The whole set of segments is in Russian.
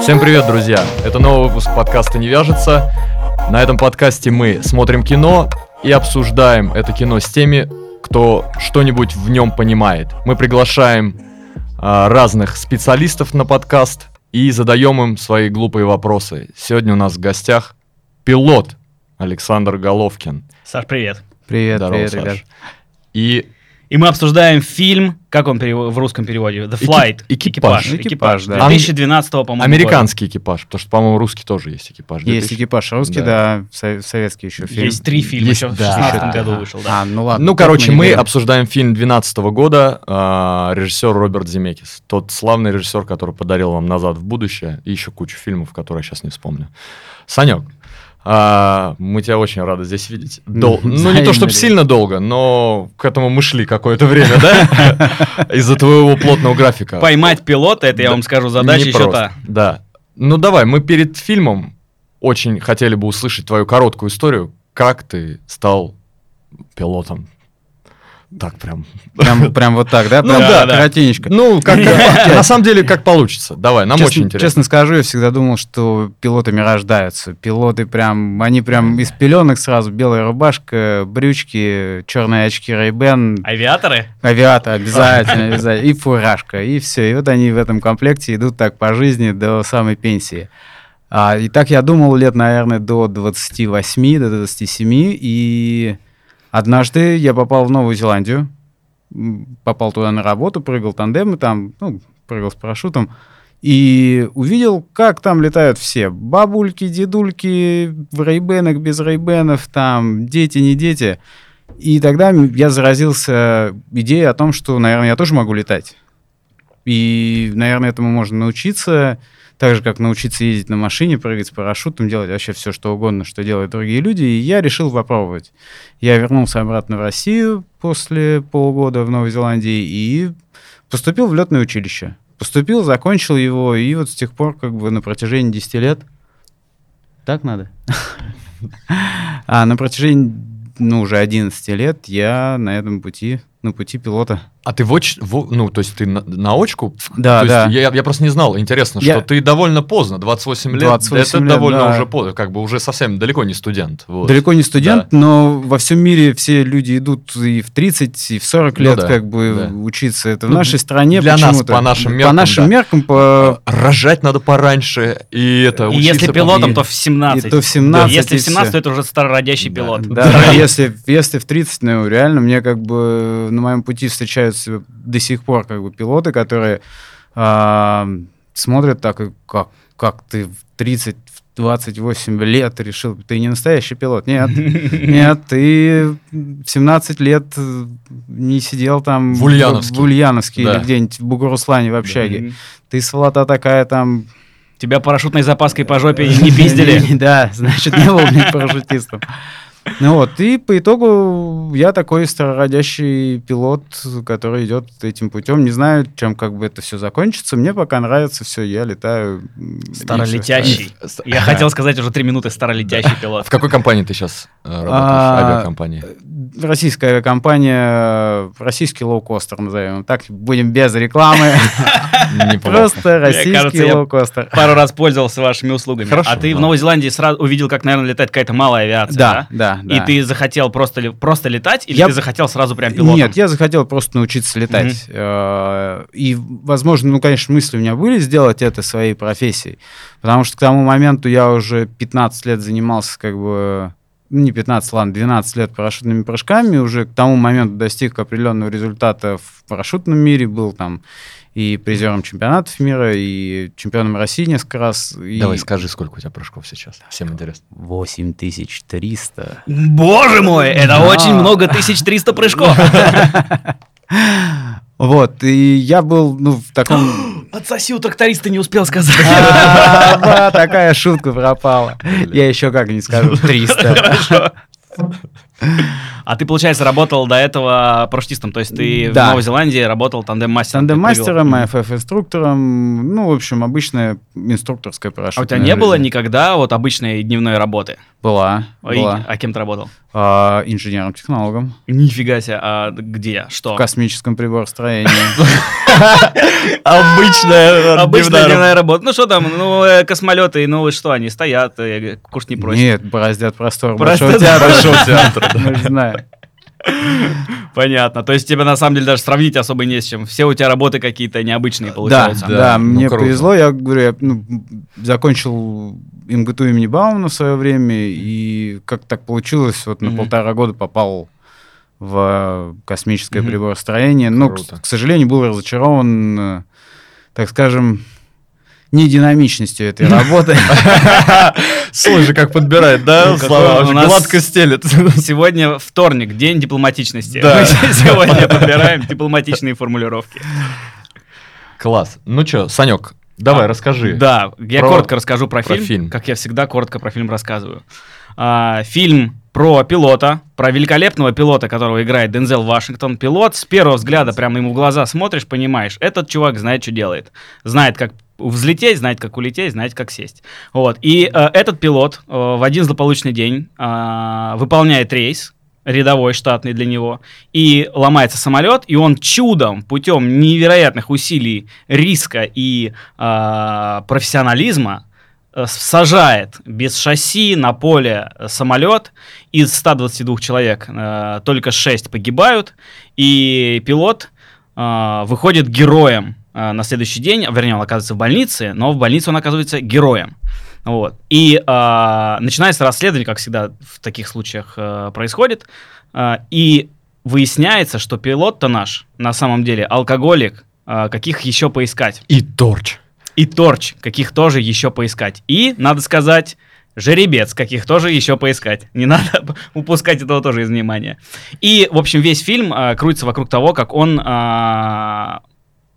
Всем привет, друзья! Это новый выпуск подкаста «Не вяжется». На этом подкасте мы смотрим кино и обсуждаем это кино с теми, кто что-нибудь в нем понимает. Мы приглашаем а, разных специалистов на подкаст и задаем им свои глупые вопросы. Сегодня у нас в гостях пилот Александр Головкин. Саш, привет. Привет, Здорово, привет, Саш. ребят. И И мы обсуждаем фильм, как он перево- в русском переводе? The Экип- Flight. экипаж. Экипаж, да. 2012 по-моему, американский экипаж, потому что, по-моему, русский тоже есть экипаж. Есть 2000. экипаж русский, Да. да, со- советский еще года. фильм. Есть три фильма, Есть, еще в да. 16 году Ага. вышел, да. А, ну ладно. Ну, короче, мы берем. обсуждаем фильм 2012 года, а, режиссер Роберт Земекис. Тот славный режиссер, который подарил вам «Назад в будущее» и еще кучу фильмов, которые я сейчас не вспомню. Санек, а, мы тебя очень рады здесь видеть. Дол-. Ну, не то чтобы сильно долго, но к этому мы шли какое-то время, да? Из-за твоего плотного графика. Поймать пилота, это я вам скажу, задача еще та. Да. Ну, давай, мы перед фильмом очень хотели бы услышать твою короткую историю, как ты стал пилотом. Так прям. Прям, прям вот так, да? Ну Прям да, да. коротенечко. Ну, как на самом деле, как получится. Давай, нам честно, очень интересно. честно скажу, я всегда думал, что пилотами рождаются. Пилоты прям, они прям из пеленок сразу, белая рубашка, брючки, черные очки Ray-Ban, Авиаторы? авиатор обязательно, обязательно, и фуражка, и все. И вот они в этом комплекте идут так по жизни до самой пенсии. А, и так я думал лет, наверное, до 28, до 27, и однажды я попал в Новую Зеландию, попал туда на работу, прыгал тандемы там, ну, прыгал с парашютом, и увидел, как там летают все. Бабульки, дедульки, в рейбенах, без рейбенов, там, дети, не дети. И тогда я заразился идеей о том, что, наверное, я тоже могу летать. И, наверное, этому можно научиться, так же, как научиться ездить на машине, прыгать с парашютом, делать вообще все, что угодно, что делают другие люди. И я решил попробовать. Я вернулся обратно в Россию после полугода в Новой Зеландии и поступил в летное училище. Поступил, закончил его, и вот с тех пор, как бы на протяжении 10 лет... Так надо? А на протяжении, ну, уже 11 лет я на этом пути, на пути пилота. А ты в оч- во- ну, то есть ты на, на очку? Да, То есть да. Я, я просто не знал. Интересно, Я- что ты довольно поздно, 28 лет. 28 это лет, довольно да. уже поздно, как бы уже совсем далеко не студент. вот. Далеко не студент, но во всем мире все люди идут и в 30, и в 40 Ну лет да, как бы да. учиться. Это в Ну, нашей стране для нас, почему-то. по нашим По меркам, нашим да. меркам, по... Рожать надо пораньше, и это И если по- пилотом, и- то в 17. и то в 17, Если и в 17, всё. то это уже старородящий Да. пилот. Да, да, если, если в 30, ну, реально, мне как бы на моем пути встречаются до сих пор как бы пилоты, которые а, смотрят так, как, как ты в 30, в 28 лет решил, ты не настоящий пилот. Нет, нет, ты в 17 лет э, не сидел там В Ульяновске. в Ульяновске Да. или где-нибудь в Бугуруслане в общаге. Мгм. Ты сволота такая там... Тебя парашютной запаской по жопе не пиздили. Да, значит, не был парашютистом. Ну вот, и по итогу я такой старородящий пилот, который идет этим путем. Не знаю, чем как бы это все закончится. Мне пока нравится все, я летаю. Старолетящий. Я хотел сказать уже три минуты старолетящий пилот. В какой компании ты сейчас работаешь? А, Авиакомпании. Российская авиакомпания, российский лоукостер, назовем так, будем без рекламы. Просто российский лоукостер. Пару раз пользовался вашими услугами. Хорошо, а ты в. Новой Зеландии сразу увидел, как, наверное, летает какая-то малая авиация, Да, да? Да, И ты захотел просто, просто летать, или Я- ты захотел сразу прям пилотом? Нет, я захотел просто научиться летать. Э, И, возможно, ну, конечно, мысли у меня были сделать это своей профессией. Потому что к тому моменту я уже 15 лет занимался как бы... Ну, не 15, ладно, 12 лет парашютными прыжками. Уже к тому моменту достиг определенного результата в парашютном мире. Был там и призером чемпионатов мира, и чемпионом России несколько раз. и- Давай скажи, сколько у тебя прыжков сейчас. Всем интересно. 8300. Боже мой, это Да. очень много, 1300 прыжков. Вот, и я был, ну, в таком... Отсоси у тракториста не успел сказать. А, да, такая шутка пропала. Я еще как не скажу. 300. Хорошо. А ты, получается, работал до этого парашютистом, то есть ты Да. в Новой Зеландии работал тандем-мастером. Тандем-мастером. АФФ-инструктором, ну, в общем, обычная инструкторская А парашютная у тебя не было жизнь. никогда вот обычной дневной работы? Была, Ой, была. А кем ты работал? А, инженером-технологом Нифига себе, а где? Что? в космическом приборостроении. Обычная Обычная дневная работа. Ну что там, ну э, космолеты, ну что, они стоят, э, кушать не просят. Нет, бороздят простор Просто большого театра. Да. Знаем. Понятно. То есть тебе на самом деле даже сравнить особо не с чем. Все у тебя работы какие-то необычные Да, получаются. да, ну, мне круто. повезло, я говорю, я ну, закончил МГТУ имени Баумана в свое время, и как так получилось, вот на Мгм. полтора года попал в космическое Мгм. приборостроение. Но, к, Круто. к сожалению, был разочарован, э, так скажем, нединамичностью этой работы. Слушай, как подбирает, да, Ну, слова? у нас- Гладко стелет. Сегодня вторник, день дипломатичности. Да. Мы сегодня подбираем дипломатичные формулировки. Класс. Ну что, Санек, давай, расскажи. Да, я Про- коротко расскажу про, про фильм, фильм. как я всегда коротко про фильм рассказываю. А, фильм про пилота, про великолепного пилота, которого играет Дензел Вашингтон. Пилот с первого взгляда прямо ему в глаза смотришь, понимаешь, этот чувак знает, что делает. Знает, как взлететь, знает, как улететь, знает, как сесть. Вот. И э, этот пилот э, в один злополучный день э, выполняет рейс, рядовой, штатный для него, и ломается самолет, и он чудом, путем невероятных усилий, риска и э, профессионализма э, сажает без шасси на поле э, самолет. Из 122 человек э, только 6 погибают, и пилот э, выходит героем на следующий день, вернее, он оказывается в больнице, но в больнице он оказывается героем. Вот. И э, начинается расследование, как всегда в таких случаях э, происходит, э, и выясняется, что пилот-то наш на самом деле алкоголик, э, каких еще поискать. И торч. И торч, каких тоже еще поискать. И, надо сказать, жеребец, каких тоже еще поискать. Не надо упускать этого тоже из внимания. И, в общем, весь фильм а, крутится вокруг того, как он а,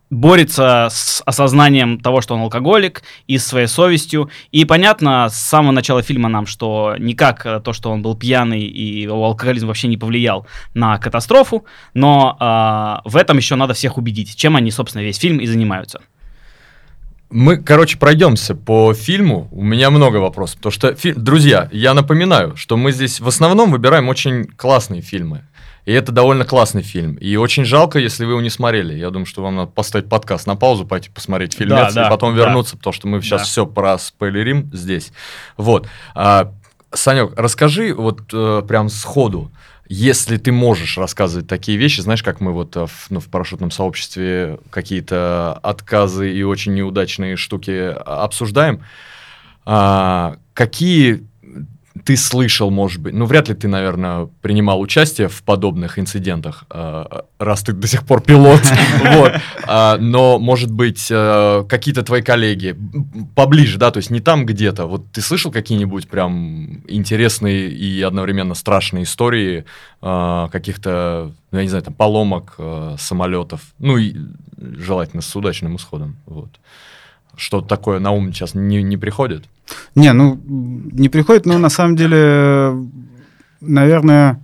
борется с осознанием того, что он алкоголик, и с своей совестью. И понятно с самого начала фильма нам, что никак э, то, что он был пьяный и его алкоголизм вообще не повлиял на катастрофу, но а, в этом еще надо всех убедить, чем они, собственно, весь фильм и занимаются. Мы, короче, пройдемся по фильму. У меня много вопросов. Потому что, фи- друзья, я напоминаю, что мы здесь в основном выбираем очень классные фильмы. И это довольно классный фильм. И очень жалко, если вы его не смотрели. Я думаю, что вам надо поставить подкаст на паузу, пойти посмотреть фильмец, да, и потом да. вернуться, потому что мы сейчас Да. все проспойлерим здесь. Вот. А, Санек, расскажи вот э, прям сходу, если ты можешь рассказывать такие вещи, знаешь, как мы вот э, в, ну, в парашютном сообществе какие-то отказы и очень неудачные штуки а, обсуждаем, а, какие ты слышал, может быть, ну, вряд ли ты, наверное, принимал участие в подобных инцидентах, а, раз ты до сих пор пилот, вот, А, но, может быть, э, какие-то твои коллеги поближе, да, то есть не там где-то, вот ты слышал какие-нибудь прям интересные и одновременно страшные истории а, каких-то, ну, я не знаю, там, поломок э, самолетов, ну, и желательно с удачным исходом, вот. Что-то такое на ум сейчас не, не приходит? Не, ну, не приходит, но на самом деле, наверное,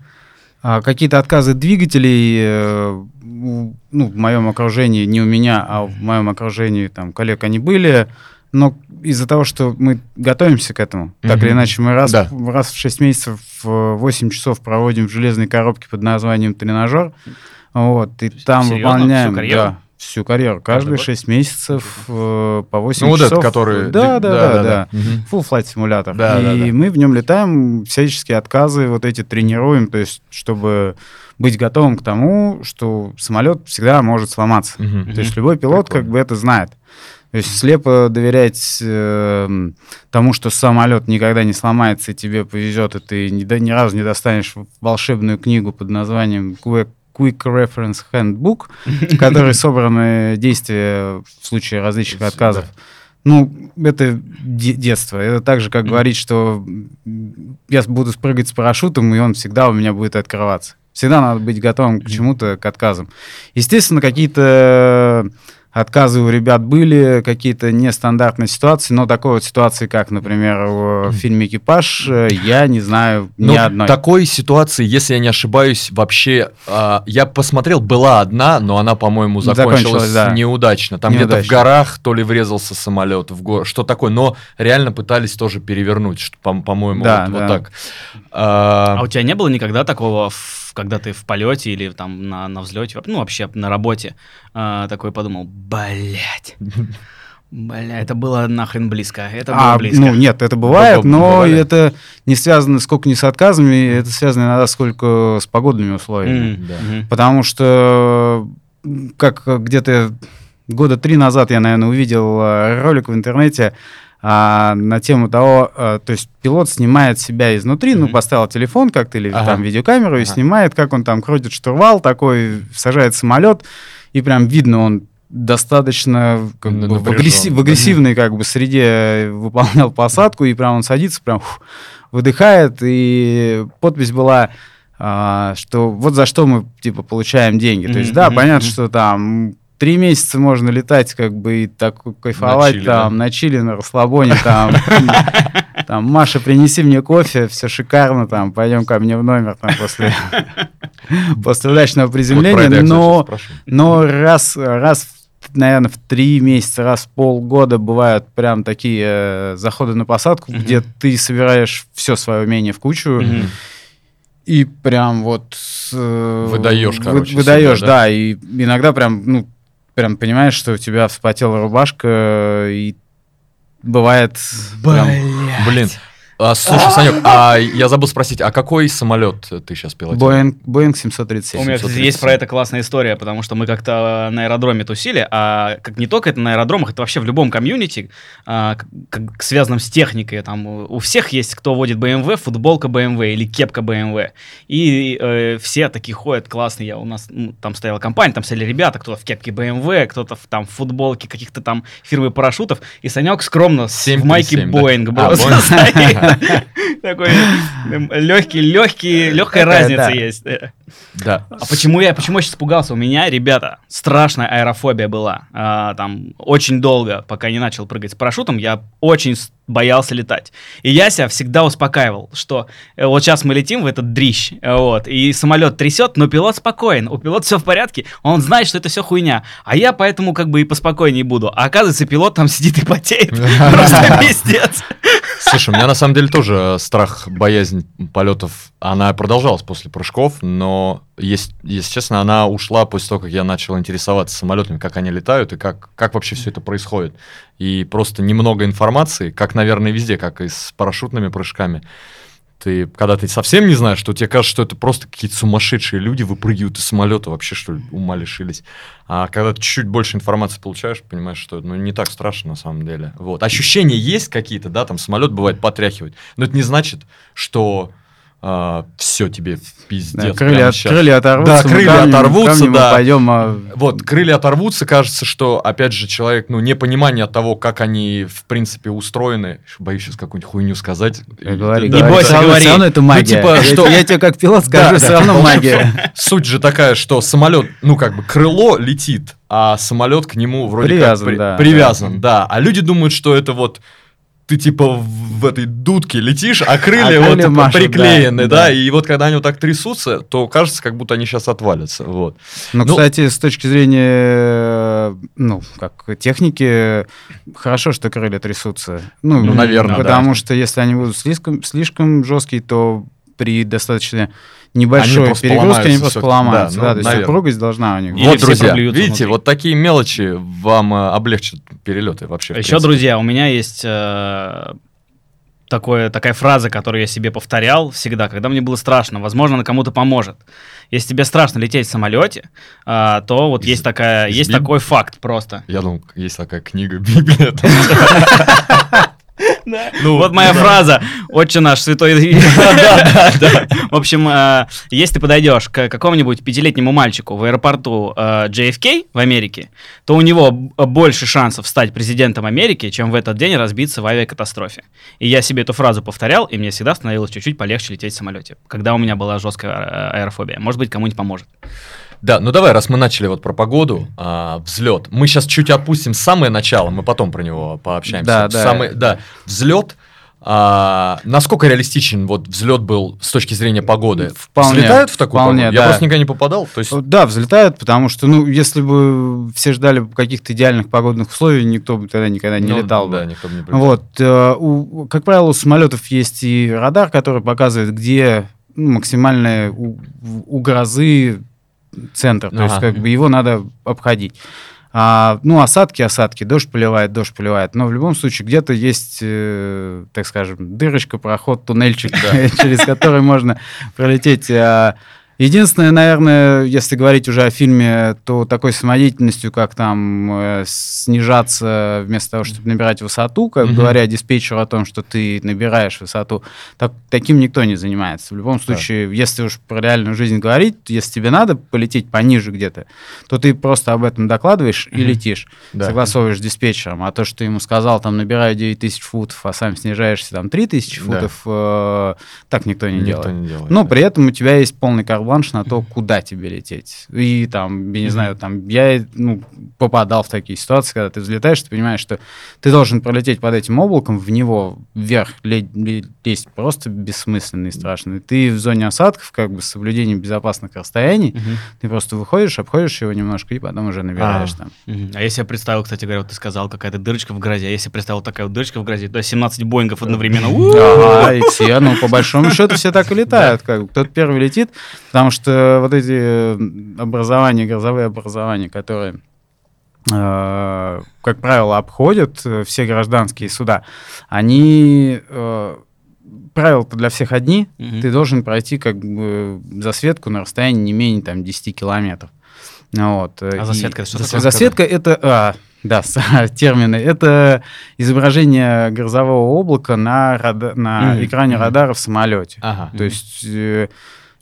а, какие-то отказы двигателей, э, ну, в моем окружении, не у меня, а в моем окружении, там, коллег они были, но из-за того, что мы готовимся к этому, так Мгм. или иначе, мы раз, Да. раз в 6 месяцев э, 8 часов проводим в железной коробке под названием тренажер, вот, и там серьезно? выполняем... Всю карьеру? Да, всю карьеру. Каждые год? 6 месяцев э, по 8 Ну, вот часов. этот, который... Да, да, да, да. Мгм. Full Flight симулятор. Да, и да, да. мы в нем летаем, всяческие отказы вот эти тренируем, то есть чтобы быть готовым к тому, что самолет всегда может сломаться. Мгм. То есть любой пилот Прикольно. как бы это знает. То есть слепо доверять эм, тому, что самолет никогда не сломается, и тебе повезет, и ты ни, ни разу не достанешь волшебную книгу под названием Quick, Quick Reference Handbook, в которой собраны действия в случае различных отказов. Ну, это де- детство. Это так же, как говорить, что я буду спрыгать с парашютом, и он всегда у меня будет открываться. Всегда надо быть готовым к чему-то, к отказам. Естественно, какие-то отказы у ребят были, какие-то нестандартные ситуации, но такой вот ситуации, как, например, в фильме «Экипаж», э, я не знаю ни Ну, одной. такой ситуации, если я не ошибаюсь, вообще, а, я посмотрел, была одна, но она, по-моему, закончилась, Закончилась, да. неудачно. Там где-то в Неудачно. горах то ли врезался самолет, в го... что такое, но реально пытались тоже перевернуть, что, по- по-моему, Да, вот, вот да. так. А, А у тебя не было никогда такого в когда ты в полете или там на, на взлете, ну, вообще на работе, э, такой подумал, блять. Бля, это было нахрен близко. Это было А, близко. ну нет, это бывает, но Бывали. это не связано сколько не с отказами, это связано иногда сколько с погодными условиями. М, Да. мгм. Потому что, как где-то года три назад я, наверное, увидел э, ролик в интернете а, на тему того, э, то есть пилот снимает себя изнутри, ну, Мгм. поставил телефон как-то или Ага. там видеокамеру и Ага. снимает, как он там крутит штурвал, такой сажает самолет, и прям видно, он достаточно как Ну, бы, в, напряжён. агресси- в агрессивной как бы среде выполнял посадку, и прям он садится, прям фух, выдыхает, и подпись была, а, что вот за что мы типа получаем деньги. То есть, да, мгм, понятно, что там три месяца можно летать, как бы и так кайфовать Чили, там на чили, на расслабоне, там, там, Маша, принеси мне кофе, все шикарно, там, пойдем ко мне в номер, там, после, после удачного приземления, но, но раз, раз, наверное, в три месяца, раз в полгода бывают прям такие э, заходы на посадку, Мгм. где ты собираешь все свое умение в кучу, Мгм. и прям вот... э, Выдаёшь, вы- короче, Выдаешь, себя, да? да? и иногда прям, ну, прям понимаешь, что у тебя вспотела рубашка, и бывает... Блин. А, слушай, Санек, а я забыл спросить, а какой самолет ты сейчас пилотируешь? Боинг, Боинг 737. У меня, кстати, 737. есть про это классная история, потому что мы как-то на аэродроме тусили, а как не только это на аэродромах, это вообще в любом комьюнити, а, как, связанном с техникой. Там у у всех есть, кто водит BMW, футболка BMW или кепка BMW. И э, все такие ходят классные. Я, у нас ну, там стояла компания, там стояли ребята, кто-то в кепке BMW, кто-то в, там в футболке каких-то там фирмы парашютов. И Санек скромно с- в майке 737, да? А, был. Стоит. Такой легкий, легкий, легкая Такая, разница есть. Да. А почему я, почему я сейчас испугался? У меня, ребята, страшная аэрофобия была. А, там очень долго, пока не начал прыгать с парашютом, я очень боялся летать. И я себя всегда успокаивал, что э, вот сейчас мы летим в этот дрищ, э, вот, и самолет трясет, но пилот спокоен, у пилота все в порядке, он знает, что это все хуйня. А я поэтому как бы и поспокойнее буду. А оказывается, пилот там сидит и потеет. Просто пиздец. Слушай, у меня на самом деле тоже страх, боязнь полетов, она продолжалась после прыжков, но, есть, если честно, она ушла после того, как я начал интересоваться самолетами, как они летают и как, как вообще все это происходит. И просто немного информации, как, наверное, везде, как и с парашютными прыжками. Ты, когда ты совсем не знаешь, что тебе кажется, что это просто какие-то сумасшедшие люди выпрыгивают из самолета, вообще что ли, ума лишились. А когда ты чуть больше информации получаешь, понимаешь, что ну, не так страшно на самом деле. Вот. Ощущения есть какие-то, да, там самолет бывает потряхивать, но это не значит, что все тебе пиздец. Да, крылья, крылья оторвутся. Да, крылья камнем- оторвутся, камнем да. пойдем, а, Вот, крылья оторвутся, кажется, что, опять же, человек, ну, непонимание от того, как они, в принципе, устроены. Боюсь сейчас какую-нибудь хуйню сказать. Я И- говорю, Не да, бойся, говори. всё равно это магия. типа, я, что- я тебе как пилот скажу, Да, все да. равно магия. Суть же такая, что самолет, ну, как бы, крыло летит, а самолет к нему вроде Привязан, как при- да, привязан, да. А люди думают, что это вот ты типа в этой дудке летишь, а крылья А вот машут, приклеены, да, да, да. и вот когда они вот так трясутся, то кажется, как будто они сейчас отвалятся, вот. Но, Ну- кстати, с точки зрения, ну, как техники, хорошо, что крылья трясутся. Ну, Ну, наверно, Потому да. что если они будут слишком, слишком жесткие, то при достаточно небольшой просто перегрузке они просто поломаются. Да, Да, ну, то есть упругость должна у них Или вот, все друзья, видите, внутри. вот такие мелочи вам э, облегчат перелеты вообще. Еще, принципе. друзья, у меня есть э, такое, такая фраза, которую я себе повторял всегда, когда мне было страшно. Возможно, она кому-то поможет. Если тебе страшно лететь в самолете, а, то вот Из- есть, такая, из есть Биб- такой факт просто. Я думал, есть такая книга Библия. Ну, Вот моя фраза «Отче наш, святой...» В общем, э, если ты подойдешь к какому-нибудь пятилетнему мальчику в аэропорту э, JFK в Америке, то у него б- больше шансов стать президентом Америки, чем в этот день разбиться в авиакатастрофе. И я себе эту фразу повторял, и мне всегда становилось чуть-чуть полегче лететь в самолете, когда у меня была жесткая э, аэрофобия. Может быть, кому-нибудь поможет. Да, ну давай, раз мы начали вот про погоду, а, взлет. Мы сейчас чуть опустим самое начало, мы потом про него пообщаемся. Да, да. Самый, да, взлет. а, насколько реалистичен вот взлет был с точки зрения погоды? Вполне, Взлетают в такую вполне, погоду? Я да. просто никогда не попадал. То есть, Да, взлетают, потому что, ну, если бы все ждали каких-то идеальных погодных условий, никто бы тогда никогда не ну, летал бы. Да, никто бы не прилетел. Вот, э, у- как правило, у самолетов есть и радар, который показывает, где ну, максимальная у, у грозы центр. То есть Ага. как бы его надо обходить. А, ну, осадки, осадки, дождь поливает, дождь поливает. Но в любом случае где-то есть, э, так скажем, дырочка, проход, туннельчик, через который можно пролететь. Единственное, наверное, если говорить уже о фильме, то такой самодеятельностью, как там э, снижаться вместо того, чтобы набирать высоту, как Мгм. говоря диспетчеру о том, что ты набираешь высоту, так, таким никто не занимается. В любом случае, если уж про реальную жизнь говорить, если тебе надо полететь пониже где-то, то ты просто об этом докладываешь и Мгм. летишь, Да. согласовываешь с диспетчером. А то, что ты ему сказал, там, набираю 9000 футов, а сам снижаешься там 3000 Да. футов, э, так никто не Никто делает. не делает. Но да. при этом у тебя есть полный карбланш на то, куда тебе лететь. И там, я не знаю, там я ну, попадал в такие ситуации, когда ты взлетаешь, ты понимаешь, что ты должен пролететь под этим облаком, в него вверх ле- ле- лезть просто бессмысленно и страшно. И ты в зоне осадков, как бы с соблюдением безопасных расстояний, ты просто выходишь, обходишь его немножко и потом уже набираешь А. там. А если я представил, кстати говоря, вот ты сказал, какая-то дырочка в грозе, а если представил такая вот дырочка в грозе, то 17 Боингов одновременно. Ага, и все, ну, по большому счету, все так и летают. Как. Кто-то первый летит, потому что вот эти э, образования, грозовые образования, которые, э, как правило, обходят э, все гражданские суда, они... э, Правила-то для всех одни. Мгм. Ты должен пройти как бы засветку на расстоянии не менее там 10 километров. Вот. А И- засветка это что такое? Засветка это, а, да, термины. Это изображение грозового облака на, рада- на Мгм, экране мгм. радара в самолете. Ага. То есть э,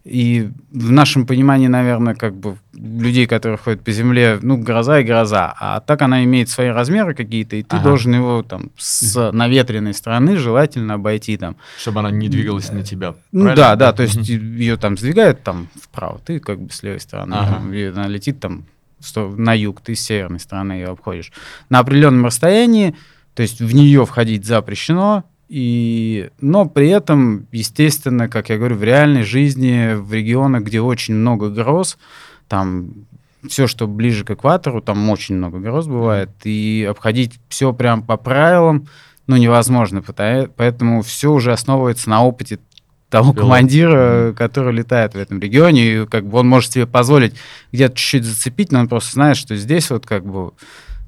и в нашем понимании, наверное, как бы людей, которые ходят по земле, ну, гроза и гроза. А так она имеет свои размеры какие-то, и ты Ага. должен его там с наветренной стороны желательно обойти там. Чтобы она не двигалась на тебя. Ну правильно? да, да, то есть ее там сдвигают там вправо, ты как бы с левой стороны, Ага. там, она летит там на юг, ты с северной стороны ее обходишь. На определенном расстоянии, то есть в нее входить запрещено, и, но при этом, естественно, как я говорю, в реальной жизни, в регионах, где очень много гроз, там все, что ближе к экватору, там очень много гроз бывает, и обходить все прям по правилам, ну, невозможно, пота- поэтому все уже основывается на опыте того Пилот. командира, который летает в этом регионе, и как бы он может себе позволить где-то чуть-чуть зацепить, но он просто знает, что здесь вот как бы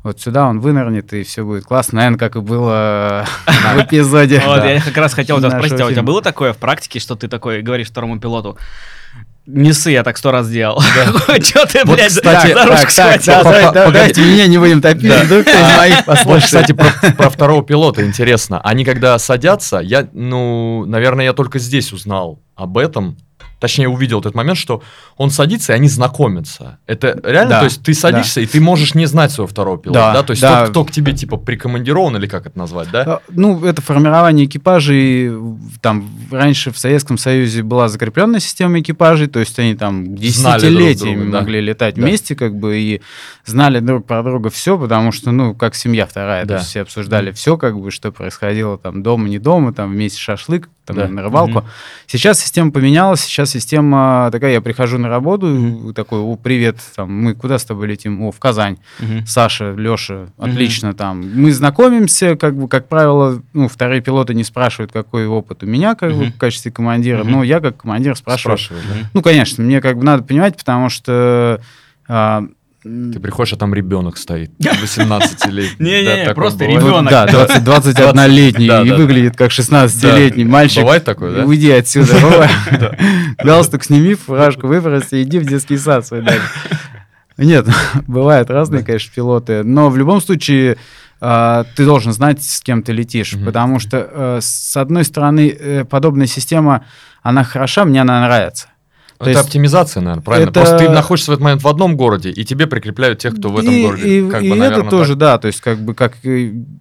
вот сюда он вынырнет, и все будет классно, наверное, как и было в эпизоде. Вот, я как раз хотел тебя спросить, а у тебя было такое в практике, что ты такой говоришь второму пилоту, Несы, я так сто раз делал. Че ты, Вот, блядь, за- кстати, за ручку Так, так, схватил? да, Погоди. да, давайте меня не будем топить, Да. вдруг моих Вот, кстати, про, про второго пилота интересно. Они когда садятся, я, ну, наверное, я только здесь узнал об этом. Точнее, увидел этот момент, что он садится, и они знакомятся. Это реально? Да, То есть ты садишься, и ты можешь не знать своего второго пилота, Да, да? То есть да. тот, кто к тебе, типа, прикомандирован, или как это назвать, да? А, Ну, это формирование экипажей. Там раньше в Советском Союзе была закрепленная система экипажей, то есть они там Знали друг десятилетиями друга, да. могли летать Да. вместе, как бы, и знали друг про друга все, потому что, ну, как семья вторая, Да. то есть все обсуждали все, как бы, что происходило там дома, не дома, там вместе шашлык, там, Да. на рыбалку. Мгм. Сейчас система поменялась, сейчас система такая, я прихожу на работу, такой, о, привет, там, мы куда с тобой летим? О, в Казань. Мгм. Саша, Леша, отлично там. Мы знакомимся, как бы, как правило, ну, вторые пилоты не спрашивают, какой опыт у меня, как бы, Мгм. в качестве командира, Мгм. но я как командир спрашиваю. Спрашивают, да? Ну, конечно, мне как бы надо понимать, потому что м, Ты приходишь, а там ребенок стоит, 18 лет. Не-не-не, просто ребенок. да, 20 21-летний Да, и да, выглядит как 16-летний мальчик. Бывает такое, да? Уйди отсюда. Галстук сними, фуражку выброси, иди в детский сад свой дальше. Нет, бывают разные, Да. конечно, пилоты, но в любом случае а, ты должен знать, с кем ты летишь, потому что, э, с одной стороны, э, подобная система, она хороша, мне она нравится. То это есть оптимизация, наверное, правильно? это- Просто ты находишься в этот момент в одном городе, и тебе прикрепляют тех, кто в этом и, городе. И, как и бы, это наверное, тоже, так. да, то есть как бы как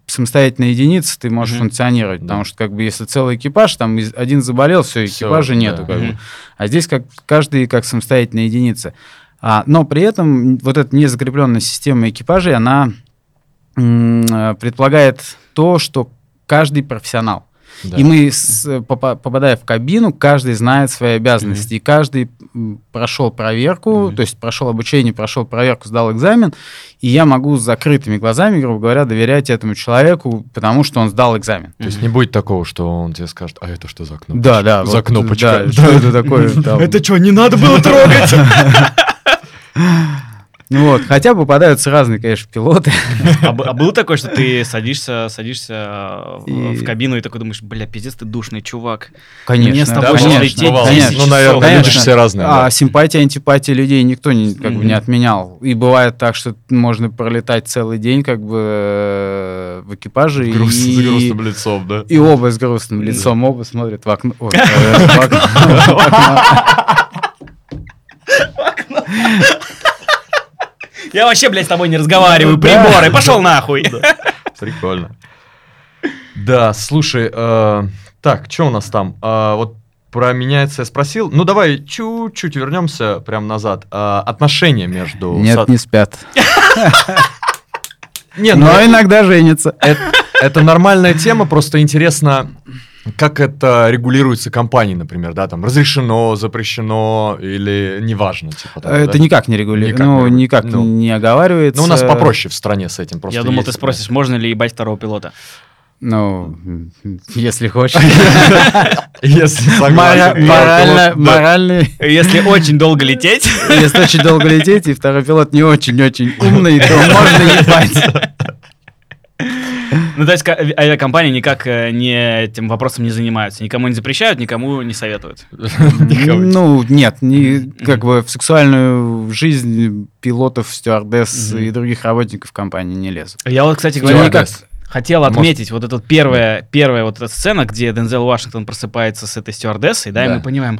самостоятельная единица ты можешь Мгм. функционировать, Да. потому что как бы если целый экипаж, там один заболел, все, экипажа да. нету. как бы. Мгм. А здесь как каждый как самостоятельная единица. А, но при этом вот эта незакрепленная система экипажей, она м, предполагает то, что каждый профессионал. Да. И мы, с- попа- попадая в кабину, каждый знает свои обязанности. И каждый прошел проверку, Мгм. то есть прошел обучение, прошел проверку, сдал экзамен, и я могу с закрытыми глазами, грубо говоря, доверять этому человеку, потому что он сдал экзамен. То есть не будет такого, что он тебе скажет, а это что за кнопочка? Да, да. За вот, кнопочка. да, что это такое? там? что, не надо было трогать? Ну Вот, хотя попадаются разные, конечно, пилоты. А, а было такое, что ты садишься, садишься э, в, И- в кабину и такой думаешь, бля, пиздец, ты душный чувак. Конечно, Мне с тобой Да, бывало, лететь бывало. 10 Ну, наверное, часов. люди Конечно. все разные. А да. симпатия, антипатия людей никто не, как бы, не отменял. И бывает так, что можно пролетать целый день как бы э, в экипаже. Груст- и... С грустным лицом, да? И оба с грустным лицом, оба смотрят в окно. Э, в окно. Я вообще, блядь, с тобой не разговариваю, приборы, пошел нахуй. Прикольно. Да, слушай, э, так, что у нас там? А, вот про меняется я спросил. Ну, давай чуть-чуть вернемся прям назад. А, отношения между... Нет, не спят. Не, ну, Но иногда женятся. это, это нормальная тема, просто интересно, как это регулируется компанией, например, да, там разрешено, запрещено или неважно, типа того, Это да? никак не регулируется. Никак не Ну, регулируется. никак Ну. не оговаривается. Ну, у нас попроще в стране с этим. Просто Я думал, есть, ты спросишь, можно ли ебать второго пилота. Ну, если хочешь. Если моральный. Если очень долго лететь, Если очень долго лететь, и второй пилот не очень-очень умный, то можно ебать. Ну то есть ка- авиакомпании никак э, не этим вопросом не занимаются, никому не запрещают, никому не советуют. Ну, нет, не, как бы в сексуальную жизнь пилотов, стюардесс и других работников компании не лезут. Я вот, кстати Говорю, говоря, никак. хотел Может- отметить вот эту первая, первая вот эта сцена, где Дензел Вашингтон просыпается с этой стюардессой, да, и Да. мы понимаем,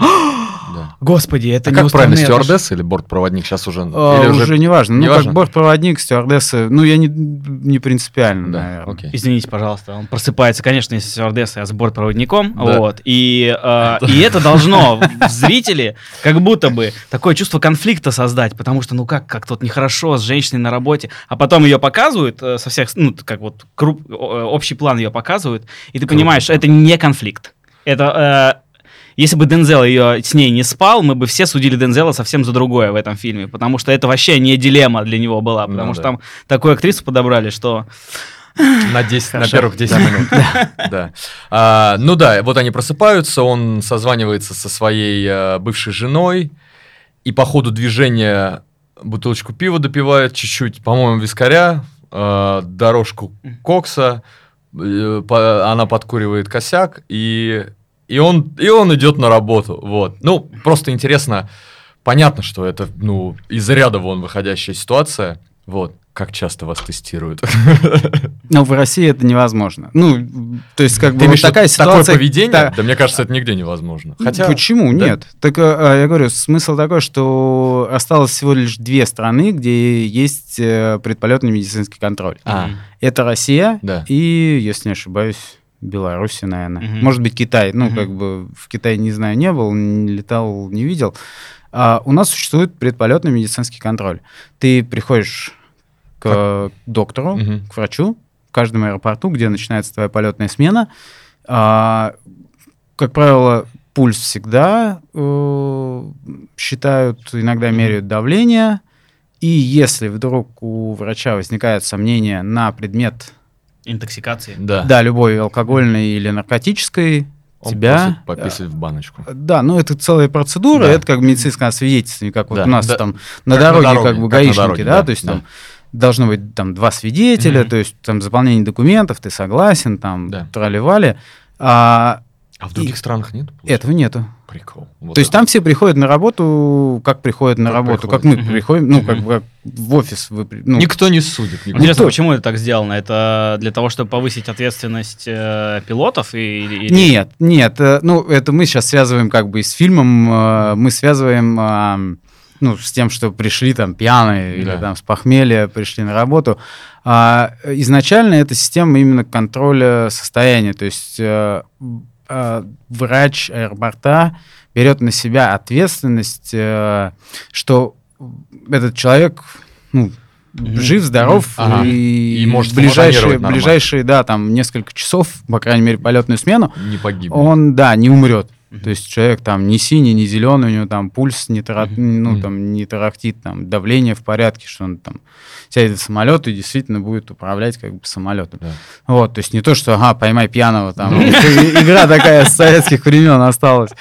Да. господи, это А не как правильно, стюардесс или бортпроводник сейчас уже? А, или уже, не важно. Ну, как бортпроводник, стюардесса, ну, я не, не принципиально, Да, наверное. окей. Извините, пожалуйста, он просыпается, конечно, не с стюардессой, а с бортпроводником, Да. вот, и, э, и это должно в зрителе как будто бы такое чувство конфликта создать, потому что, ну как, как тут нехорошо с женщиной на работе, а потом ее показывают э, со всех, ну, как вот круп, э, общий план ее показывают, и ты Круто, понимаешь, это не конфликт, это... если бы Дензел ее с ней не спал, мы бы все судили Дензела совсем за другое в этом фильме, потому что это вообще не дилемма для него была, потому Ну что да. там такую актрису подобрали, что На 10, на первых 10 минут. Да. А, Ну да, вот они просыпаются, он созванивается со своей э, бывшей женой, и по ходу движения бутылочку пива допивает чуть-чуть, по-моему, вискаря, э, дорожку кокса, по- она подкуривает косяк, и, и, он, и он идет на работу. Вот. Ну, просто интересно, понятно, что это ну, из ряда вон выходящая ситуация. Вот. Как часто вас тестируют? Но в России это невозможно. Ну, то есть, как Ты бы, вот такая такое ситуация... поведение? та- Да мне кажется, это нигде невозможно. Хотя... Почему? да. Нет. Так, э, я говорю, смысл такой, что осталось всего лишь две страны, где есть э, предполетный медицинский контроль. А. Это Россия да. и, если не ошибаюсь, Беларусь, наверное. Мгм. Может быть, Китай. Ну, Мгм. как бы в Китае, не знаю, не был, не летал, не видел. А у нас существует предполетный медицинский контроль. Ты приходишь к доктору, Мгм. к врачу в каждом аэропорту, где начинается твоя полетная смена. А, как правило, пульс всегда э, считают, иногда меряют давление. И если вдруг у врача возникает сомнение на предмет, интоксикации. Да. да, любой алкогольной или наркотической, Он тебя... пописать в баночку. Да, ну это целая процедура, Да. это как медицинское свидетельствование, как вот Да, у нас да. там на Как на дороге, дороге, как бы как гаишники, дороге, да, да, то есть да. там должно быть там два свидетеля, Мгм. то есть там заполнение документов, ты согласен, там Да. тролливали, а А в других странах нет? этого нету. Прикол. Вот то есть там все приходят на работу, как приходят на Как работу, приходят. как мы Мгм. приходим, ну, как Мгм. бы как в офис. Вы, ну, Никто не судит. никто. Интересно, Никто. почему это так сделано? Это для того, чтобы повысить ответственность э, пилотов? И, или- Нет, нет, э, ну это мы сейчас связываем как бы и с фильмом, э, мы связываем а, ну, с тем, что пришли там пьяные Да. или там с похмелья пришли на работу. А, изначально это система именно контроля состояния, то есть э, э, врач аэропорта берет на себя ответственность, э, что этот человек ну, жив, здоров Ага. и, И может ближайшие, ближайшие, да, там несколько часов, по крайней мере, полетную смену, Не погиб. он, да, не умрет. Мгм. То есть человек там не синий, не зеленый, у него там пульс не, тара- Мгм. ну, там, не тарахтит, там давление в порядке, что он там сядет в самолет и действительно будет управлять как бы самолетом. Да. Вот, то есть не то, что, ага, поймай пьяного, там, игра такая с советских времен осталась.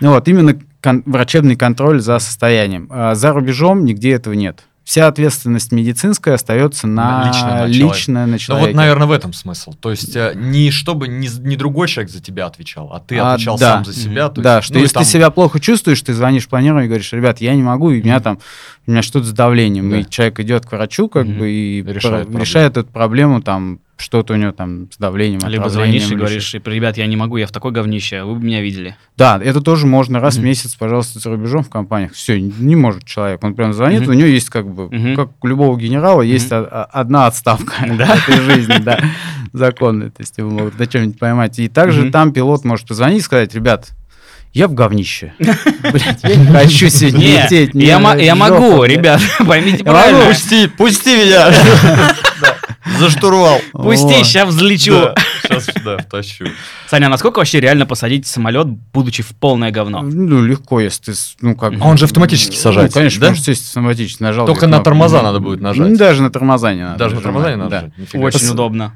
Ну Вот, именно кон- врачебный контроль за состоянием. А За рубежом нигде этого нет. Вся ответственность медицинская остается на На- лично на лично на Ну человеке. вот, наверное, в этом смысл. То есть э, не чтобы не, не другой человек за тебя отвечал, а ты А, отвечал да. сам за себя. то да, есть, что ну если там- ты себя плохо чувствуешь, ты звонишь в планирование и говоришь, ребят, я не могу, и у меня там, у меня что-то с давлением. Да. И человек идет к врачу, как Мгм. бы, и Решает про- проблему. решает эту проблему, там, что-то у него там с давлением, Либо звонишь и говоришь, ребят, я не могу, я в такой говнище, вы бы меня видели. Да, это тоже можно раз в Мгм. месяц, пожалуйста, за рубежом в компаниях. Все, не может человек. Он прям звонит, Мгм. у него есть как бы, Мгм. как у любого генерала, есть одна отставка в этой жизни, да, законная. То есть его могут на чем-нибудь поймать. И также там пилот может позвонить и сказать, ребят, я в говнище. Блять, я не хочу сегодня лететь. я, могу, блядь». ребят, поймите правильно. Пусти, пусти меня! За штурвал. Пусти, сейчас взлечу. Сейчас, да, втащу. Саня, а насколько вообще реально посадить самолет, будучи в полное говно? Ну, легко, если ты, ну, как... А он же автоматически Ну, сажается, конечно, да? можешь сесть автоматически, нажал. Только на тормоза надо будет нажать. Ну, Даже на тормоза не надо. Даже на тормоза не надо Очень удобно.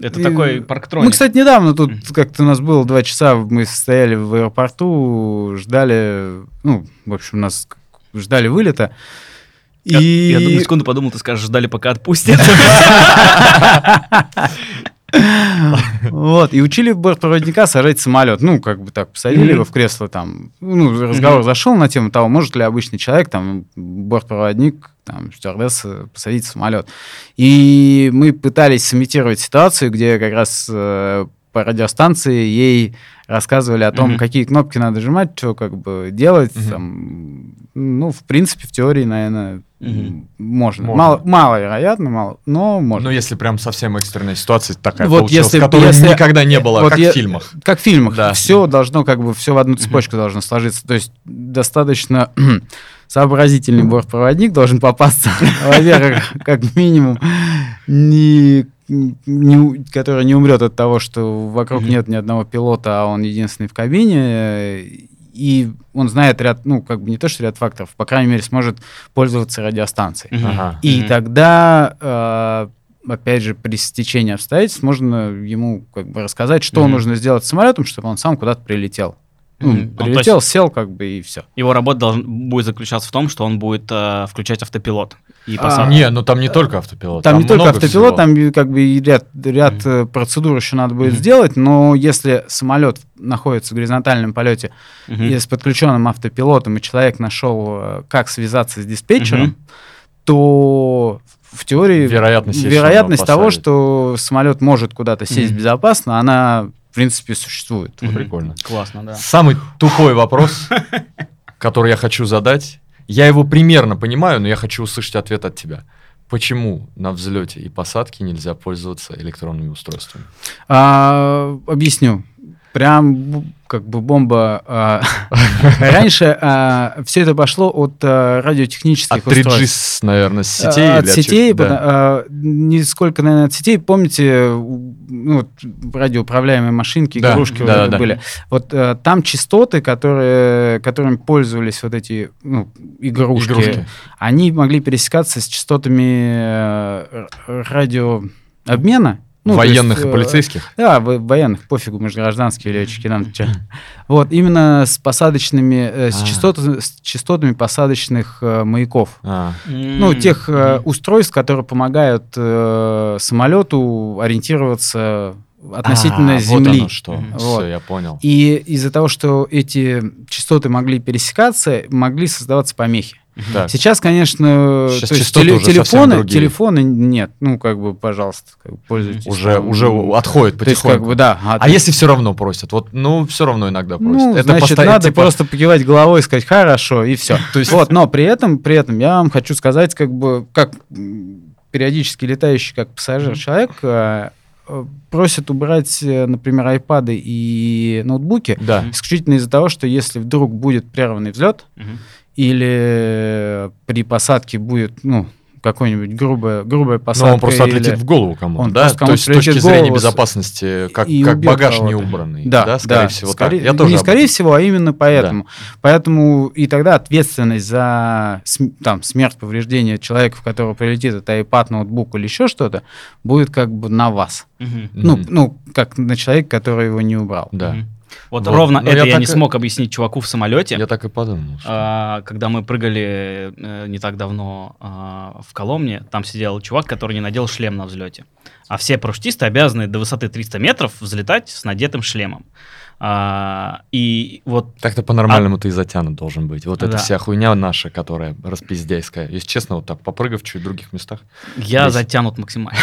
Это И- такой Мы, парктроник. кстати, недавно тут как-то у нас было два часа, мы стояли в аэропорту, ждали, ну, в общем, нас ждали вылета. Я, И... я думаю, секунду подумал, ты скажешь, ждали, пока отпустят. Вот, и учили бортпроводника сажать самолет. Ну, как бы так, посадили его в кресло там. Ну, разговор зашел на тему того, может ли обычный человек, там, бортпроводник, там, стюардесса посадить самолет. И мы пытались сымитировать ситуацию, где как раз э, по радиостанции ей рассказывали о том, Мгм. какие кнопки надо нажимать, что как бы делать. Мгм. Там, ну, в принципе, в теории, наверное, Мгм. можно. Можно. Мало, маловероятно, мало, но можно. Ну, если прям совсем экстренная ситуация такая Вот получилась, если- которой если- никогда не было, вот как я- в фильмах. Как в фильмах. Да. Все должно как бы все в одну цепочку должно сложиться. То есть достаточно сообразительный бортпроводник должен попасться, во-первых, как минимум, не, который не умрет от того, что вокруг нет ни одного пилота, а он единственный в кабине. И он знает ряд, ну, как бы не то, что ряд факторов, по крайней мере, сможет пользоваться радиостанцией. Ага. И Мгм. тогда, э, опять же, при стечении обстоятельств можно ему как бы рассказать, что Мгм. нужно сделать с самолетом, чтобы он сам куда-то прилетел. Ну. Ну, прилетел, есть- сел, как бы, и все. Его работа должен, будет заключаться в том, что он будет э, включать автопилот. И А. Не, ну там не только автопилот. Там, не только автопилот, всего. там как бы и ряд, ряд э, процедур еще надо будет Мгм. сделать, но если самолет находится в горизонтальном полете Мгм. и с подключенным автопилотом, и человек нашел, э, как связаться с диспетчером, Мгм. то в теории Вероятность вероятность того, что самолет может куда-то сесть Мгм. безопасно, она в принципе существует. Мгм. Прикольно. Классно, да. Самый тупой вопрос, который я хочу задать. Я его примерно понимаю, но я хочу услышать ответ от тебя. Почему на взлете и посадке нельзя пользоваться электронными устройствами? А, объясню. Прям как бы бомба. а, Раньше все это пошло от а, радиотехнических От 3G, устройств. с, наверное, с сетей? А, От сетей, чего? Да. пота- а, не сколько, наверное, от сетей. Помните, ну, радиоуправляемые машинки, игрушки были. Вот там частоты, которые, которыми пользовались вот эти ну, игрушки, они могли пересекаться с частотами э, радиообмена. Ну, Военных есть, и э, полицейских? Да, во- военных, пофигу, мы же гражданские летчики, нам. Вот, именно с посадочными, э, с, А. частот- с частотами посадочных э, маяков. А, Ну, тех устройств, которые помогают самолету ориентироваться относительно А, Земли. Вот оно что. Все, я понял. И из-за того, что эти частоты могли пересекаться, могли создаваться помехи. Так. Сейчас, конечно, Сейчас то есть теле- телефоны, телефоны нет. Ну, как бы, пожалуйста, как бы пользуйтесь. Уже, там. уже отходит То есть, потихоньку. как бы, да. А если все равно просят? Вот, ну, все равно иногда просят. Ну, значит, постоянно, надо типа, просто покивать головой и сказать «хорошо», и все. То есть- Вот, но при этом, при этом я вам хочу сказать, как бы, как периодически летающий как пассажир человек, э, э, просят убрать, э, например, айпады и ноутбуки, Да. исключительно из-за того, что если вдруг будет прерванный взлет, Мгм. Или при посадке будет, ну, какой-нибудь грубая, грубая Но посадка. он просто или- отлетит в голову кому-то, Он да? просто То кому-то есть с точки зрения безопасности, как, и как багаж не кого-то. убранный, Да, да, скорее да, всего скорее- так. Я не тоже об скорее этом. всего, а именно поэтому. Поэтому и тогда ответственность за там, смерть, повреждение человека, в которого прилетит это iPad, ноутбук или еще что-то, будет как бы на вас. Мгм. Ну, ну, как на человека, который его не убрал. Да. Мгм. Вот, Вот. ровно Ну, это я я, не и- смог объяснить чуваку в самолете. Я так и подумал. что- А, когда мы прыгали э, не так давно а, в Коломне, там сидел чувак, который не надел шлем на взлете. А все парашютисты обязаны до высоты 300 метров взлетать с надетым шлемом. А, и вот Так-то по-нормальному ты и затянут должен быть. Вот эта Да. вся хуйня наша, которая распиздяйская. Если честно, вот так попрыгав чуть в других местах. я Здесь. затянут максимально.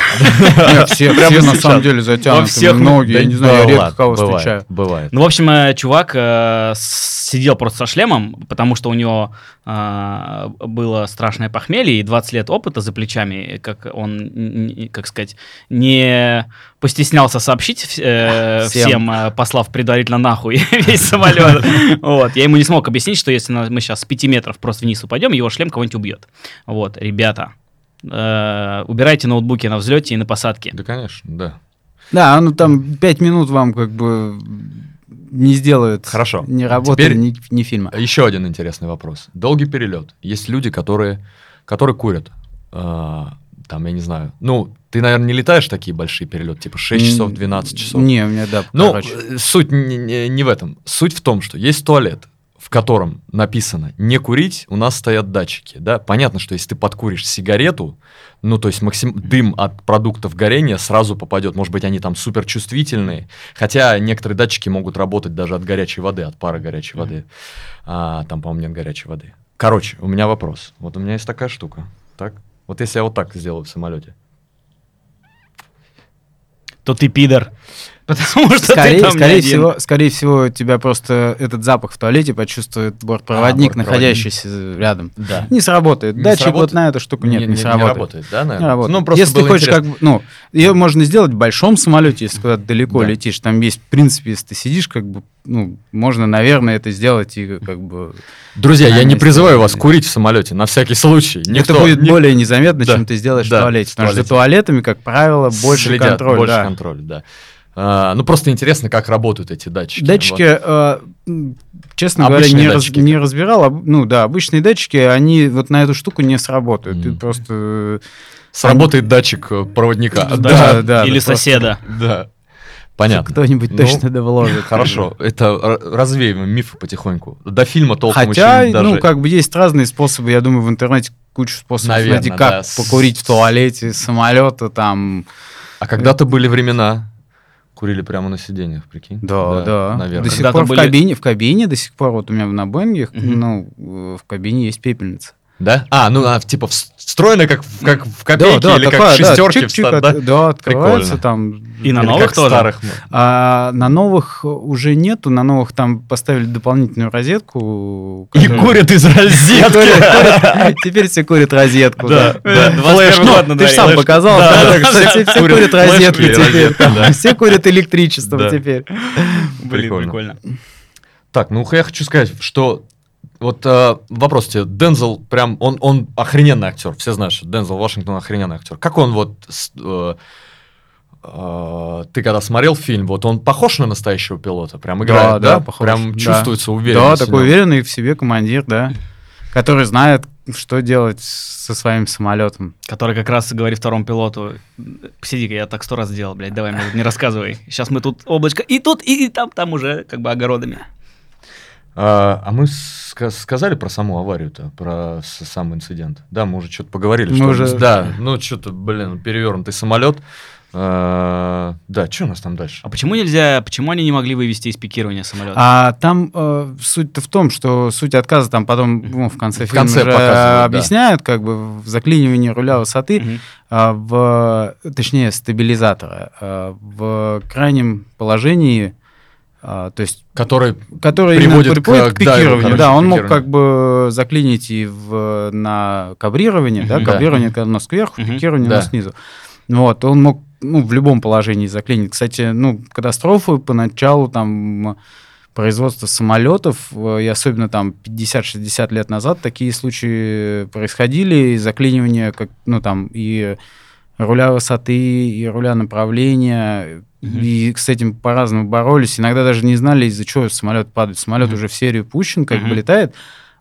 Нет, все, на самом деле затянуты. всех, многие, я не знаю, редко кого встречаю. Бывает. Ну, в общем, э, чувак э, сидел просто со шлемом, потому что у него э, было страшное похмелье и 20 лет опыта за плечами, как он, как сказать, не постеснялся сообщить э, Всем. всем, э, послав предварительно нахуй весь самолет. Вот. Я ему не смог объяснить, что если мы сейчас с 5 метров просто вниз упадем, его шлем кого-нибудь убьет. Вот, ребята, э, убирайте ноутбуки на взлете и на посадке. Да, конечно, да. Да, ну там пять минут вам как бы не сделают Хорошо. ни работы, Теперь- ни, ни фильма. Еще один интересный вопрос. Долгий перелет. Есть люди, которые, которые курят. Там, я не знаю. Ну, ты, наверное, не летаешь такие большие перелеты, типа 6 часов, М, 12 часов. Не, у меня, да, Ну, короче. э, суть не, не- не в этом. Суть в том, что есть туалет, в котором написано «не курить», у нас стоят датчики, да? Понятно, что если ты подкуришь сигарету, ну, то есть максим... дым от продуктов горения сразу попадет. Может быть, они там супер чувствительные. Хотя некоторые датчики могут работать даже от горячей воды, от пара горячей воды. А, там, по-моему, нет горячей воды. Короче, у меня вопрос. Вот у меня есть такая штука. Так? Вот если я вот так сделаю в самолете. То ты пидор. Потому что ты Скорее, там не скорее, один. всего, скорее всего, тебя просто этот запах в туалете почувствует бортпроводник, А, бортпроводник. находящийся рядом. Да. Не сработает. Не Датчик сработает? вот на эту штуку нет, не, сработает. да, Не наверное? работает. Ну, просто если ты хочешь, интересно. как ну, ее можно сделать в большом самолете, если куда-то далеко Да. летишь. Там есть, в принципе, если ты сидишь, как бы, ну, можно, наверное, это сделать и как бы. Друзья, я не призываю вас курить в самолете, на всякий случай. Никто, это будет ни- более незаметно, Да, чем ты сделаешь да, в туалете. Потому что за туалетами, как правило, больше следят, контроль. больше да. контроль, да. А, ну, просто интересно, как работают эти датчики. Датчики, э, м, честно Обычные говоря, не, раз- не разбирал. Об- Ну да, обычные датчики, они вот на эту штуку не сработают. Ты Мгм. просто... э, Вот. Сработает датчик э, проводника. Да, Да, да, Или да, просто соседа. да. Понятно. Кто-нибудь Ну, точно да вложит. Хорошо, это развеем мифы потихоньку. До фильма толком Хотя, еще даже... ну, как бы есть разные способы. Я думаю, в интернете кучу способов Наверно, найти, как да. покурить в туалете, самолета там. А когда-то были времена, курили прямо на сиденьях, прикинь? Да, да. Наверное. До сих Когда-то пор в были- кабине, в кабине до сих пор, вот у меня на Боингах, Мгм. ну, в кабине есть пепельница. Да? А, ну, а, типа встроенная как, в- как в копейке да, да, или как такая, в да, шестерке чик-чик встат- от- да? да, открывается Прикольно. там. И на Или новых как тоже? старых. А на новых уже нету, на новых там поставили дополнительную розетку. И которая- курят из розетки. Курят- Теперь все курят розетку. Да, да. да. 21 Флэш, ну, Ты сам показал, Да, да, да, все курят розетку и теперь. да. Все курят электричество Да. теперь. Блин, Прикольно. прикольно. Так, ну я хочу сказать, что вот э, вопрос тебе, Дензел прям, он, он охрененный актер, все знают, что Дензел Вашингтон охрененный актер. Как он вот, с- э, э, ты когда смотрел фильм, вот он похож на настоящего пилота, прям играет, да? похож, Прям да. чувствуется Да, уверенность. в такой уверенный в себе командир, да. Который знает, что делать со своим самолетом. Который как раз говорит второму пилоту, посиди-ка, я так сто раз сделал, блядь, давай мне не рассказывай. Сейчас мы тут облачко, и тут, и, и там, там уже как бы огородами. А, а мы ска- сказали про саму аварию-то, про с- сам инцидент. Да, мы уже что-то поговорили. Мы что уже- Да, ну что-то, блин, перевернутый самолет. А, да, что у нас там дальше? А почему нельзя, почему они не могли вывести из пикирования самолета? А там э, суть-то в том, что суть отказа там потом ну, в конце В фильма конце уже показывают, да. объясняют, как бы в заклинивании руля высоты, а, в, точнее, стабилизатора, а, в крайнем положении, а, то есть Который который Приводит приводит к- к, пикированию. короче, да, он мог как бы заклинить и в, на кабрирование, да, Мгм. Да. кабрирование, когда нос кверху, Мгм. пикирование Да. нос снизу. Вот, он мог ну, в любом положении заклинить. Кстати, ну, катастрофы поначалу там производства самолетов, э, и особенно там 50-60 лет назад такие случаи происходили, и заклинивание, как, ну там, и руля высоты, и руля направления, Мгм. и с этим по-разному боролись, иногда даже не знали, из-за чего самолет падает. Самолет Мгм. уже в серию пущен, как бы Мгм. летает,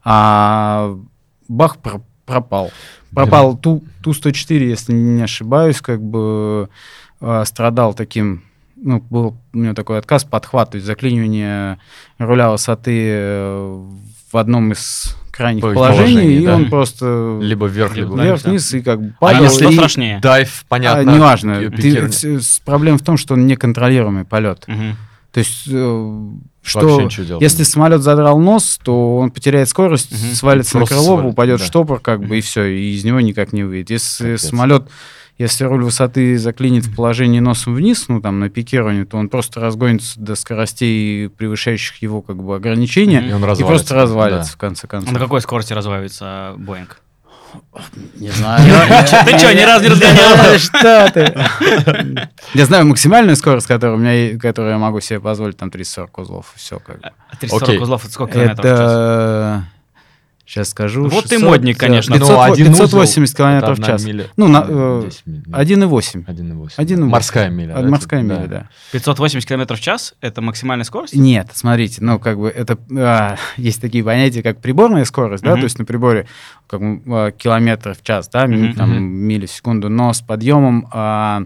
а бах про- пропал. Пропал Ту, Ту-104, если не ошибаюсь, как бы э, страдал таким, ну, был у него такой отказ, подхват, то есть заклинивание руля высоты э, в одном из крайних По- положений, и да. он просто Либо вверх, Либо вниз, вверх-вниз и как бы А если и- страшнее? Дайв, а, понятно. неважно. пи- Ты- проблема в том, что он неконтролируемый полет. Мгм. То есть, э, Вообще что если самолет задрал нос, то он потеряет скорость, Мгм. свалится Просто на крыло, свалит, упадет да. в штопор, как бы, и все, и из него никак не выйдет. Если Капец. самолет, если руль высоты заклинит в положении носом вниз, ну, там, на пикировании, то он просто разгонится до скоростей, превышающих его, как бы, ограничения, И он и развалится. просто развалится, Да. в конце А На концов. какой скорости разваивается Боинг? Не знаю. Ты что, ни разу не разгонял? Что ты? Я знаю максимальную скорость, которую, у меня, которую я могу себе позволить, там 340 узлов, все как бы. 340 Окей. узлов, это сколько километров в час? Сейчас скажу. Вот ты 600, модник, конечно. 500, Ну, один узел 580 это километров в час. миля. Ну, на, э, 10 миль, нет. 1,8. 1,8. 1,8. Морская миля. А, да, Морская миля, да. 580 километров в час — это максимальная скорость? Нет, смотрите, ну, как бы это... а, есть такие понятия, как приборная скорость, да, Мгм. то есть на приборе как а, километров в час, да, Мгм. там, Мгм. мили в секунду, но с подъемом а,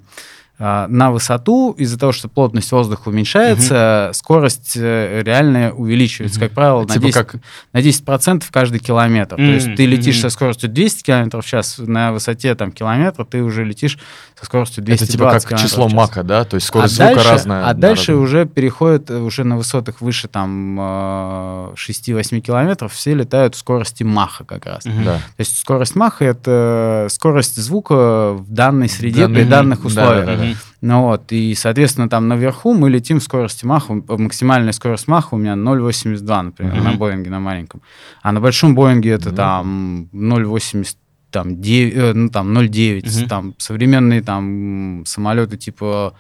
на высоту, из-за того, что плотность воздуха уменьшается, скорость э, реально увеличивается, Мгм. как правило, на Типа 10, как на 10% каждый километр. То есть ты летишь мгм. со скоростью 200 километров в час, на высоте там километра ты уже летишь со скоростью 220 это типа как число мака, да? То есть скорость а звука дальше, разная. А на дальше разном. уже переходит, э, уже на высотах выше там э, 6-8 километров, все летают в скорости маха как раз. Мгм. Да. То есть скорость маха — это скорость звука в данной среде Данной- при данных да, условиях. да, да. Мгм. Ну вот, и, соответственно, там наверху мы летим в скорости маха, э, максимальная скорость маха у меня 0,82, например, Мгм. на Боинге, на маленьком. А на большом Боинге это Ну. там 0,80, там, 9, э, ну, там 0,9, Мгм. там современные там самолеты типа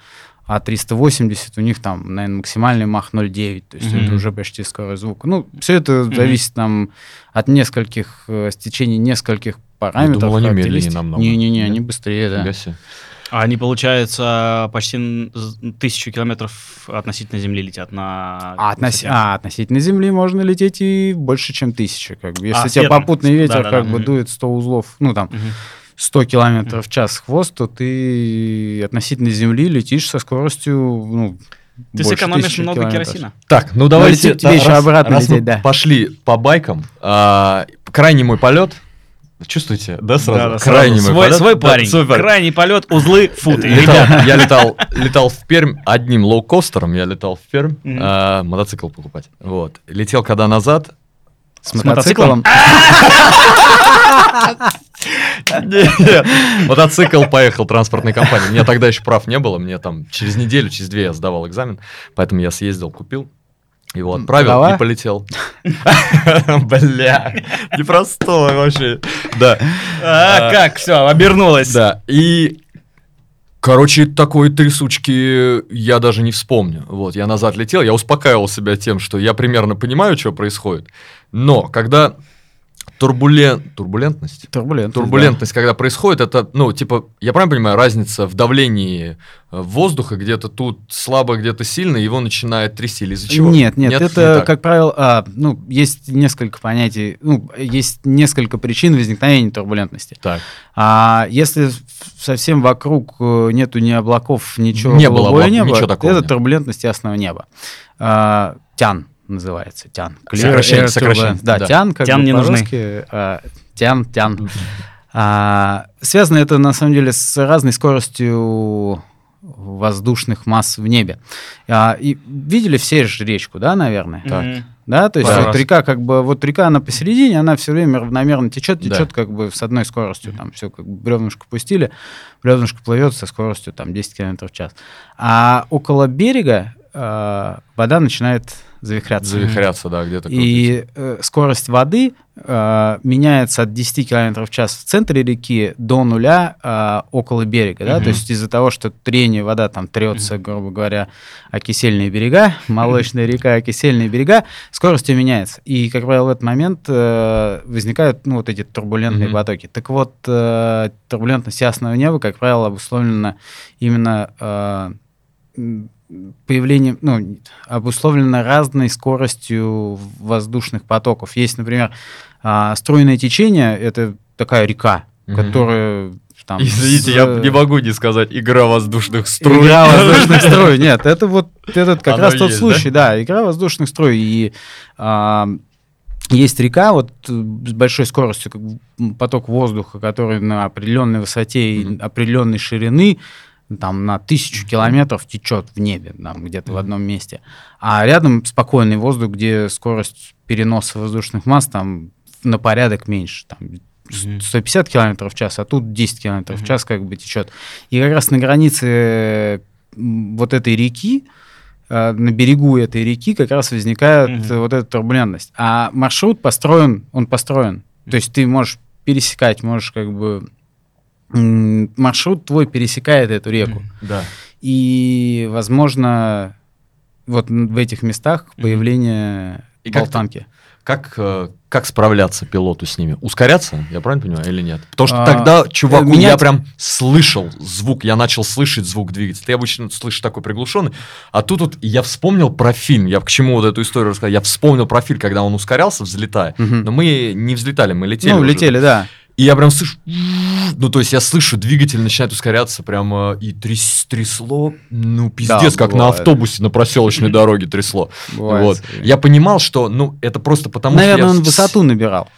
А380, у них там, наверное, максимальный мах 0,9, то есть Мгм. это уже почти скорость звука. Ну, все это Мгм. зависит там от нескольких, э, стечений нескольких параметров. думал, они медленнее намного. Не-не-не, они быстрее, да. Фига себе. А они, получается, почти тысячу километров относительно Земли летят на... А, высоте. а, относительно Земли можно лететь и больше, чем тысяча. Как бы. Если А, тебе попутный ветер Да-да-да. как бы Мгм. дует 100 узлов, ну там Мгм. 100 километров в час хвост, то ты относительно Земли летишь со скоростью, ну, Ты больше сэкономишь много километров. керосина. Так, ну давайте лететь тебе еще раз- обратно раз мы лететь, да. Пошли по байкам. А, крайний мой полет. Чувствуете, да, сразу? Да-да, крайний сразу. свой, полет. свой Да, парень. свой парень. Крайний полет, узлы, футы. Летал- я летал, летал в Пермь одним лоукостером, я летал в Пермь, Мгм. а, мотоцикл покупать. Вот. Летел когда назад. С, С мотоциклом? Мотоцикл поехал транспортной компании. У меня тогда еще прав не было, мне там через неделю, через две я сдавал экзамен, поэтому я съездил, купил. Его отправил Права? и полетел. Бля, непростой вообще. Да. а, как, все, обернулось. Да, и... Короче, такой трясучки я даже не вспомню. Вот, я назад летел, я успокаивал себя тем, что я примерно понимаю, что происходит. Но когда турбулен... турбулентность? Турбулентность. Турбулентность, когда происходит, это, ну, типа, я правильно понимаю, разница в давлении э, воздуха, где-то тут слабо, где-то сильно, его начинает трясти, или из-за чего? Нет, нет, не это, так? как правило, а, ну, есть несколько понятий, ну, есть несколько причин возникновения турбулентности. Так, А если совсем вокруг э, нету ни облаков, ничего Не было облак- небо, ничего такого это нет. турбулентность ясного неба. А, тян называется, тян. Clear Сокращение, air сокращение, turbulence. Да, да. тян, как Тян бы не нужны. а, тян, тян. А, связано это, на самом деле, с разной скоростью воздушных масс в небе. А, и видели все же речку, да, наверное? Мгм. Да, то есть Пару вот раз. река как бы вот река она посередине, она все время равномерно течет, Да. течет как бы с одной скоростью, там все как бы бревнышко пустили, бревнышко плывет со скоростью там 10 км в час. А около берега э, вода начинает завихряться. Завихряться, да, где-то. И э, скорость воды э, меняется от 10 км в час в центре реки до нуля э, около берега. Да? Мгм. То есть из-за того, что трение вода там трется, грубо говоря, о кисельные берега, молочная река, о кисельные берега, скорость меняется. И, как правило, в этот момент э, возникают ну, вот эти турбулентные Мгм. потоки. Так вот, э, турбулентность ясного неба, как правило, обусловлена именно э, появлением, ну, обусловлена разной скоростью воздушных потоков. Есть, например, а, струйное течение, это такая река, Мгм. которая там... Извините, с- я не могу не сказать игра воздушных струй. Игра воздушных струй. Нет, это вот этот как Оно раз тот есть, случай, да? игра воздушных струй. И а, есть река вот э, с большой скоростью, поток воздуха, который на определенной высоте и определенной ширины там на тысячу километров течет в небе, там где-то в одном месте. А рядом спокойный воздух, где скорость переноса воздушных масс там на порядок меньше, там Мгм. 150 километров в час, а тут 10 километров в час как бы течет. И как раз на границе вот этой реки, э, на берегу этой реки как раз возникает э, вот эта турбулентность. А маршрут построен, он построен. То есть ты можешь пересекать, можешь как бы... Маршрут твой пересекает эту реку. Да. И, возможно, вот в этих местах появление И как болтанки. Как, э, как справляться пилоту с ними? Ускоряться, я правильно понимаю, или нет? Потому что А, тогда, чуваку, я менять- прям слышал звук, я начал слышать звук двигателя. Ты обычно слышишь такой приглушенный, а тут вот я вспомнил про фильм, я к чему вот эту историю рассказал, я вспомнил про фильм, когда он ускорялся, взлетая, Мгм. но мы не взлетали, мы летели ну, уже. летели, да. И я прям слышу, ну, то есть я слышу, двигатель начинает ускоряться, прямо и тряс- трясло, ну, пиздец, как на автобусе на проселочной дороге трясло. Бывает. Вот. Я понимал, что, ну, это просто потому, Наверное, что я... он высоту набирал.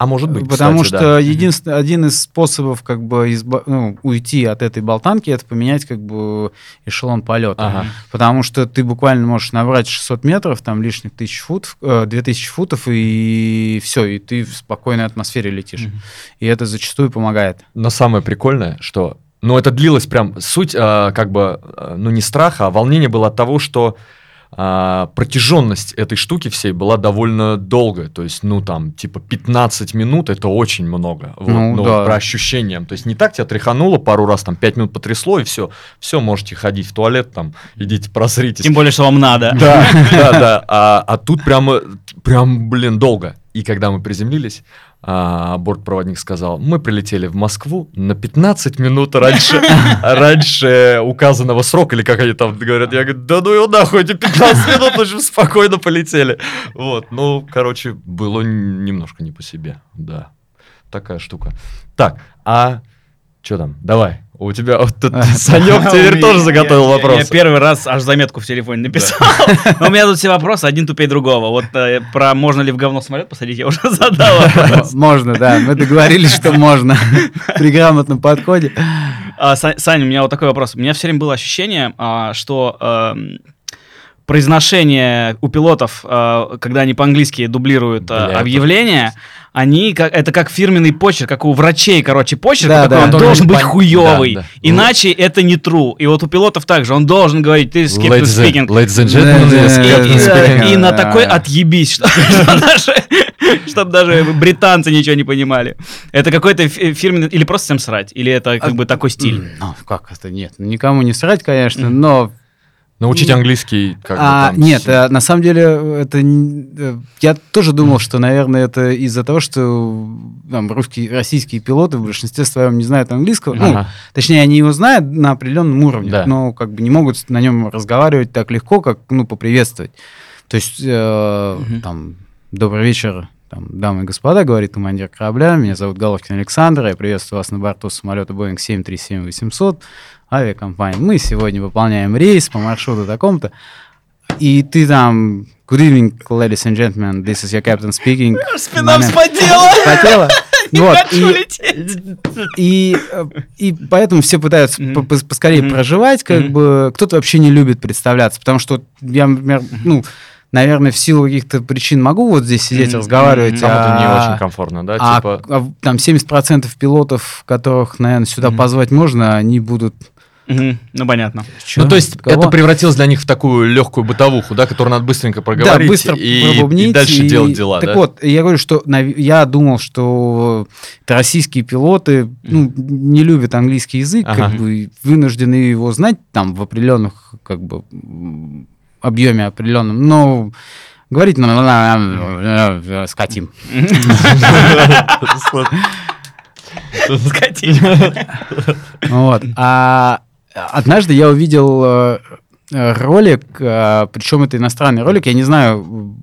А может быть, Потому кстати, что да. единственный, один из способов как бы изба- ну, уйти от этой болтанки, это поменять как бы эшелон полета. Ага. Потому что ты буквально можешь набрать 600 метров, там лишних 1000 футов, э, 2000 футов, и все, и ты в спокойной атмосфере летишь. Мгм. И это зачастую помогает. Но самое прикольное, что... Ну, это длилось прям... Суть, а, как бы, а, ну, не страха, а волнение было от того, что а, протяженность этой штуки всей была довольно долгая. То есть, ну, там, типа, 15 минут — это очень много. Вот, Ну, ну, да. по ощущениям. То есть, не так тебя тряхануло пару раз, там, 5 минут потрясло, и все. Все, можете ходить в туалет, там, идите просритесь. Тем более, что вам надо. Да, да, да. А, а тут прямо, прям, блин, долго. И когда мы приземлились, а, бортпроводник сказал, мы прилетели в Москву на 15 минут раньше, раньше указанного срока, или как они там говорят. Я говорю, да ну его нахуй, эти 15 минут уже спокойно полетели. Вот, ну, короче, было немножко не по себе, да. Такая штука. Так, а что там? Давай. У тебя вот тут Санек теперь меня- тоже заготовил Я- вопрос. Я первый раз аж заметку в телефоне написал. Но у меня тут все вопросы, один тупее другого. Вот э, про можно ли в говно самолет посадить, я уже задал вопрос. Можно, да. Мы договорились, что можно при грамотном подходе. А, Са- Саня, у меня вот такой вопрос. У меня все время было ощущение, а, что эм, произношение у пилотов, э, когда они по-английски дублируют э, Бля, объявления, они как, это как фирменный почерк, как у врачей, короче, почерк Да, такой, да. он должен быть пон- хуёвый, да, да. иначе это не true. И вот у пилотов также, он должен говорить, ты skip to speaking. ladies and gentlemen, И, на такой отъебись, что- чтобы даже британцы ничего не понимали. Это какой-то фи- фирменный, или просто всем срать, или это как А, бы такой стиль. Ну, как это? Нет, никому не срать, конечно, но Научить английский как бы А, там нет, э, на самом деле это н- э, я тоже думал, что, наверное, это из-за того, что там, русские, российские пилоты в большинстве своем не знают английского. Ну, Ага. точнее, они его знают на определенном уровне, Да. но как бы не могут на нем разговаривать так легко, как ну поприветствовать. То есть э, Мгм. там добрый вечер, там, дамы и господа, говорит командир корабля. Меня зовут Головкин Александр. Я приветствую вас на борту самолета Boeing 737-800 авиакомпании. Мы сегодня выполняем рейс по маршруту таком-то. И ты там... Good evening, ladies and gentlemen. This is your captain speaking. Спина вспотела! Не Вот, хочу и- и, и поэтому все пытаются по- поскорее Мгм. проживать, как Мгм. бы кто-то вообще не любит представляться, потому что я, например, ну, наверное, в силу каких-то причин могу вот здесь сидеть Мгм. разговаривать, Там это не а- очень комфортно, да? а, типа... а там 70% пилотов, которых, наверное, сюда Мгм. позвать можно, они будут Мгм, Ну, понятно. Чё? Ну, то есть Кого? это превратилось для них в такую легкую бытовуху, да, которую надо быстренько проговорить да, быстро и, и дальше и- делать дела, Так да? вот, я говорю, что нав- я думал, что это российские пилоты ну, не любят английский язык, Ага. как бы вынуждены его знать там в определенных как бы объеме определенном, но говорить на скотим. Скотина. Вот. А однажды я увидел э, э, ролик, причем это иностранный ролик, я не знаю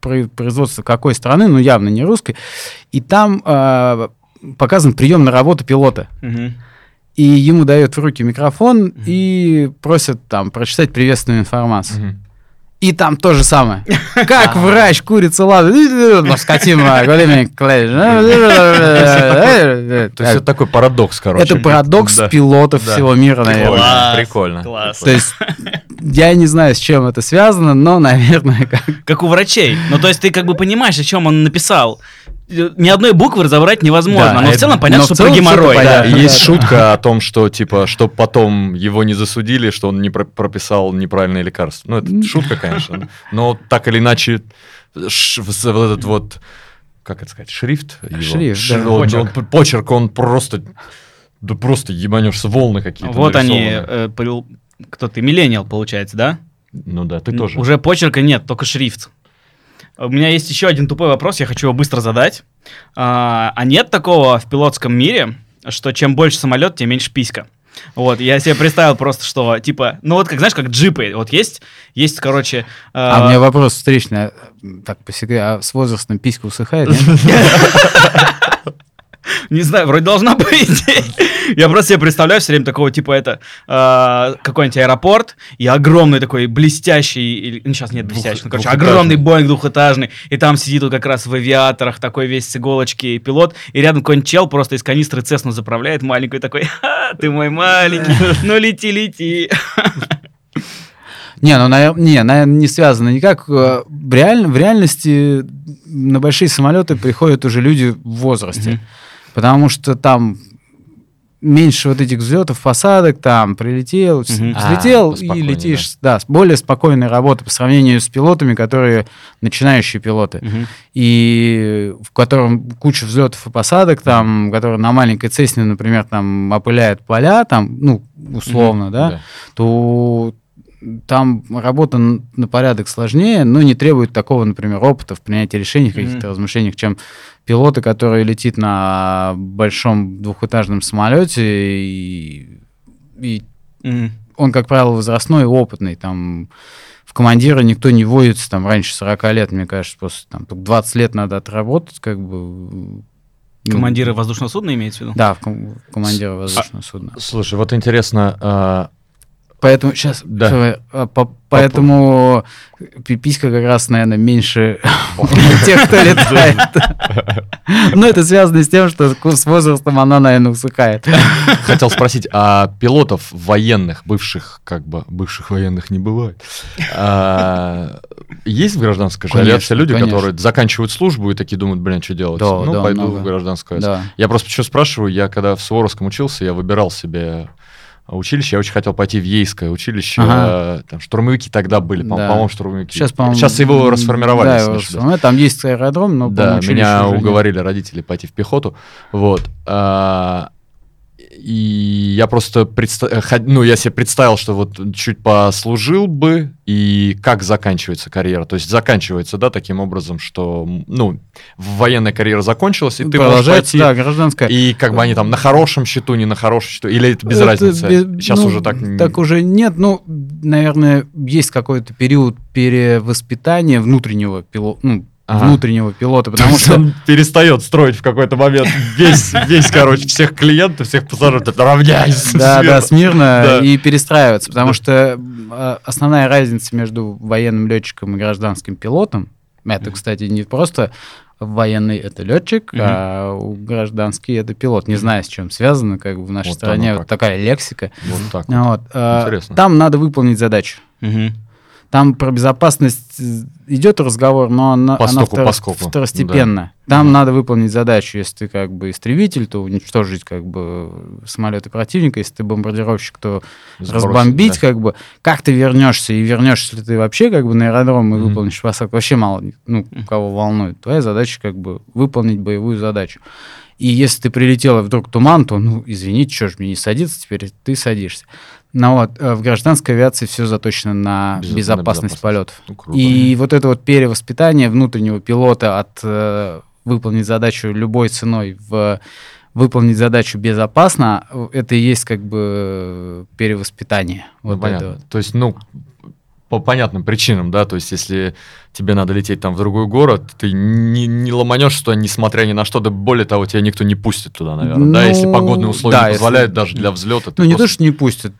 производство какой страны, но явно не русской, и там э, показан прием на работу пилота. И ему дают в руки микрофон и просят там прочитать приветственную информацию. И там то же самое. Как врач курица ладно, скотина, То есть это такой парадокс, короче. Это парадокс пилотов всего мира, наверное. Прикольно. Класс. То есть я не знаю, с чем это связано, но, наверное, как... Как у врачей. Ну, то есть ты как бы понимаешь, о чем он написал. Ни одной буквы разобрать невозможно, Да, но в это- целом понятно, но в что целом про геморрой. Да, есть да. шутка о том, что, типа, чтобы потом его не засудили, что он не про- прописал неправильное лекарство. Ну, это шутка, конечно. Но так или иначе, ш- в- вот этот вот, как это сказать, шрифт его? Шрифт, Ш- да. он- Почерк. он- почерк, он просто, да просто ебанешься, волны какие-то Вот они, нарисованы. э, пол- кто ты, миллениал, получается, да? Ну да, ты тоже. Уже почерка нет, только шрифт. У меня есть еще один тупой вопрос, я хочу его быстро задать. А, а нет такого в пилотском мире, что чем больше самолет, тем меньше писька? Вот, я себе представил просто, что, типа, ну вот, как, знаешь, как джипы, вот есть, есть, короче... А у меня вопрос встречный. а, Так, по секрету, а с возрастом писька усыхает? Не знаю, вроде должна быть. Я просто себе представляю все время такого типа это э, какой-нибудь аэропорт и огромный такой блестящий, или, ну сейчас нет блестящий, ну, короче, огромный Боинг двухэтажный, и там сидит вот как раз в авиаторах такой весь с иголочки пилот, и рядом какой-нибудь чел просто из канистры Цесну заправляет маленькую такой, «Ха, ты мой маленький, ну лети, лети. Не, ну, не, наверное, не связано никак. Э, В, реаль- в реальности на большие самолеты приходят уже люди в возрасте. Мгм. Потому что там меньше вот этих взлетов, посадок, там прилетел, Мгм. взлетел А, и летишь. Да. с более спокойной работой по сравнению с пилотами, которые начинающие пилоты. и в котором куча взлетов и посадок, там, которые на маленькой Цесне, например, там опыляют поля, там, ну, условно, да, то там работа на порядок сложнее, но не требует такого, например, опыта в принятии решений, каких-то Мгм. размышлениях, чем пилоты, которые летит на большом двухэтажном самолете, и, и Мгм. он, как правило, возрастной и опытный, там в командира никто не вводится там раньше 40 лет, мне кажется, после там только 20 лет надо отработать, как бы. ну, Командиры воздушного судна имеется в виду? Да, в ком- в командира воздушного судна. Слушай, вот интересно, а, Поэтому сейчас, Да. поэтому пи- писька как раз, наверное, меньше тех, кто летает. Но это связано с тем, что с возрастом она, наверное, усыхает. хотел спросить, а пилотов военных, бывших, как бы, бывших военных не бывает, а, есть в гражданской Конечно, авиации люди, которые заканчивают службу и такие думают, блин, что делать? Ну, пойду в гражданскую. Да. Я просто что спрашиваю, я когда в Суворовском учился, я выбирал себе училище, я очень хотел пойти в Ейское училище, Ага. э, там штурмовики тогда были, по- Да. по-моему, штурмовики. Сейчас, по-моему, Сейчас его расформировали, Да, его расформировали. Там есть аэродром, но, Да, меня уже нет. уговорили родители пойти в пехоту. Вот. А, И я просто предста- э, ну, я себе представил, что вот чуть послужил бы, и как заканчивается карьера. То есть заканчивается, да, таким образом, что, ну, военная карьера закончилась, и ты можешь пойти, да, гражданская. и как бы они там на хорошем счету, не на хорошем счету, или это без Это разницы? без- Сейчас ну, уже так... Так уже нет. Ну, наверное, есть какой-то период перевоспитания внутреннего пилота, ну, Ага. внутреннего пилота, Потому что он перестает строить в какой-то момент весь, весь, короче, всех клиентов, всех пассажиров, равняйся. да, да, смирно и перестраиваться, потому что э, основная разница между военным летчиком и гражданским пилотом, это, кстати, не просто военный это летчик, Мгм. а гражданский это пилот. Не знаю, с чем связано, как бы в нашей Вот стране вот как. такая лексика. Вот так вот. Вот, э, Интересно. Там надо выполнить задачу. Там про безопасность э, идет разговор, но она, она Постоку, втор- поскольку, второстепенна. Там надо выполнить задачу. Если ты как бы истребитель, то уничтожить как бы самолеты противника. Если ты бомбардировщик, то Сбросить, разбомбить, да. как бы. Как ты вернешься и вернешься ли ты вообще как бы на аэродром и Мгм. выполнишь посадку, вообще мало, ну, кого волнует. Твоя задача как бы выполнить боевую задачу. И если ты прилетел и вдруг туман, то, ну, извините, что ж мне не садиться, теперь ты садишься. Но вот э, в гражданской авиации все заточено на Без- на безопасность безопасность. полетов. Ну, круто. И вот это вот перевоспитание внутреннего пилота от э, выполнить задачу любой ценой в выполнить задачу безопасно, э, это и есть как бы перевоспитание. Ну, Вот понятно. это. То есть, ну, по понятным причинам, да, то есть, если тебе надо лететь там в другой город, ты не, не ломанешься туда, несмотря ни на что, да более того, тебя никто не пустит туда, наверное, да, если Ну, погодные условия да, не если- позволяют даже для взлета. Ну, не то, что не пустят.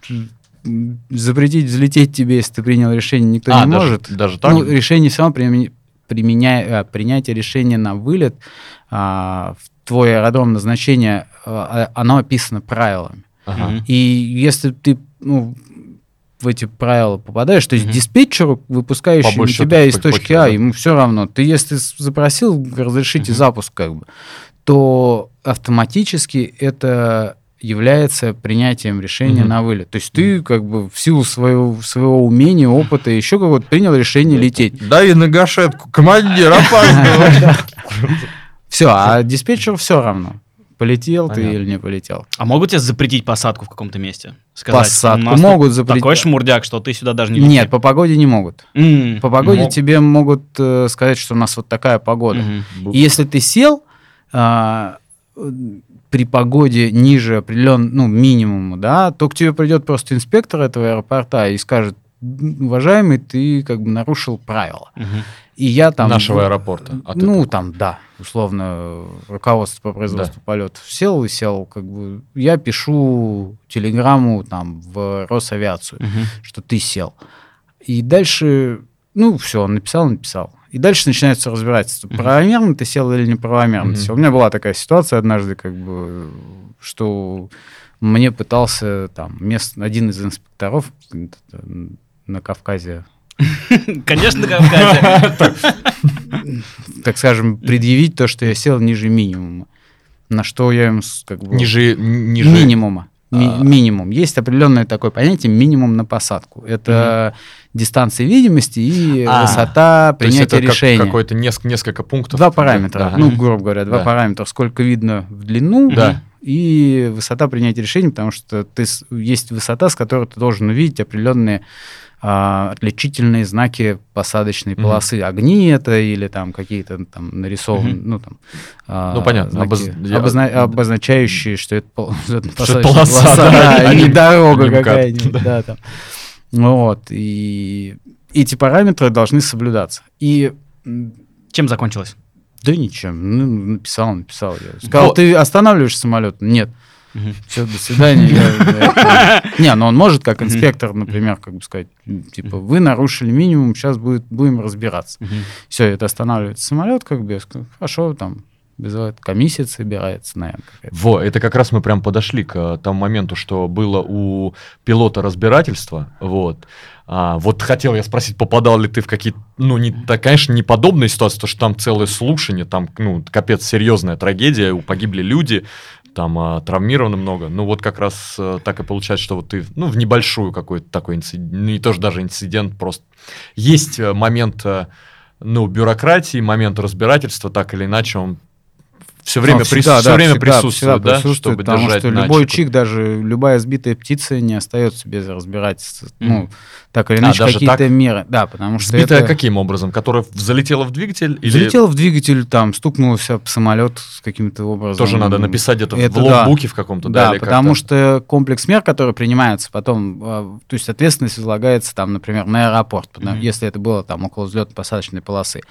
Запретить взлететь тебе, если ты принял решение, никто а, не даже, может. даже так? Ну, решение равно применя- а, принятие решения на вылет а, в твой аэродром назначения, а, а, оно описано правилами. Ага. И если ты ну, в эти правила попадаешь, то есть Мгм. диспетчеру, выпускающему По большому тебя из точки А, да. ему все равно. Ты если запросил, разрешите Мгм. запуск, как бы, то автоматически это является принятием решения Мгм. на вылет. То есть ты как бы в силу своего, своего умения, опыта, еще как-то принял решение лететь. Дай на гашетку, командир, опаздывай. Все, а диспетчеру все равно. Полетел ты Понятно. или не полетел. А могут тебе запретить посадку в каком-то месте? Сказать, Посадку «У нас могут запретить. Такой шмурдяк, что ты сюда даже не лети». Нет, по погоде не могут. М. По погоде Мог- тебе могут э, сказать, что у нас вот такая погода. Мгм. И если ты сел э, при погоде ниже определен, ну, минимума, да, то к тебе придет просто инспектор этого аэропорта и скажет, «М, уважаемый, ты как бы нарушил правила. Мгм. И я там... Нашего аэропорта. от ну, этого. там, да, условно, руководство по производству полетов сел и сел, как бы, я пишу телеграмму там в Росавиацию Мгм. что ты сел. И дальше, ну, все, он написал, написал. И дальше начинается разбирательство. Правомерно ты сел или неправомерно ты Мгм. сел. У меня была такая ситуация однажды, как бы, что мне пытался там мест, один из инспекторов на Кавказе, Конечно, на Кавказе. так скажем, предъявить то, что я сел ниже минимума. На что я им как бы... Ниже, ниже... Минимума. Ми- А. минимум. Есть определенное такое понятие минимум на посадку. Это дистанция видимости и А. высота То есть принятия это как- решения. какой-то несколько, несколько пунктов. Два параметра. Ага. Ну, грубо говоря, два Да. параметра. Сколько видно в длину Да. и высота принятия решений, потому что ты, есть высота, с которой ты должен увидеть определенные отличительные знаки посадочной полосы. Огни это или там какие-то там нарисованные, Мгм. ну там... а, Ну, понятно. знаки, Обоз- я- обозна- обозначающие, что это, пол- что это полоса, полоса, да, да, а а не дорога какая-нибудь. Да, там. Ну Вот. И эти параметры должны соблюдаться. И Чем закончилось? да ничем. Ну, написал, написал. Я сказал, Вот. ты останавливаешь самолет? Нет. Мгм. Все, до свидания. Я- я- Не, ну он может, как инспектор, например, как бы сказать, типа, вы нарушили минимум, сейчас будет, будем разбираться. Мгм. Все, это останавливается самолет, как бы, хорошо, там, вызывает комиссия собирается, наверное. Во, это как раз мы прям подошли к э, тому моменту, что было у пилота разбирательство. Вот. А, вот хотел я спросить, попадал ли ты в какие-то, ну, не, так, конечно, не подобные ситуации, потому что там целое слушание, там, ну, капец, серьезная трагедия, погибли люди, там а, травмировано много. Ну, вот как раз э, так и получается, что вот ты, ну, в небольшую какой-то такой инцидент, не тоже даже инцидент, просто есть э, момент, э, ну, бюрократии, момент разбирательства, так или иначе, он все время, Ну, прис- всегда, всё да, время всегда- присутствует, всегда да, присутствует, чтобы потому держать что на любой чик, даже любая сбитая птица не остается без разбирательства. Мгм. Ну, так или А, иначе, даже какие-то так? меры. Да, потому что Сбитая это... каким образом? Которая залетела в двигатель? Или Залетел в двигатель, там, стукнулся об самолет с каким-то образом. тоже надо написать где-то Это в да. логбуке в каком-то? Да, или потому что комплекс мер, которые принимаются потом, э, то есть ответственность возлагается там, например, на аэропорт, Мгм. если это было там около взлетно-посадочной полосы.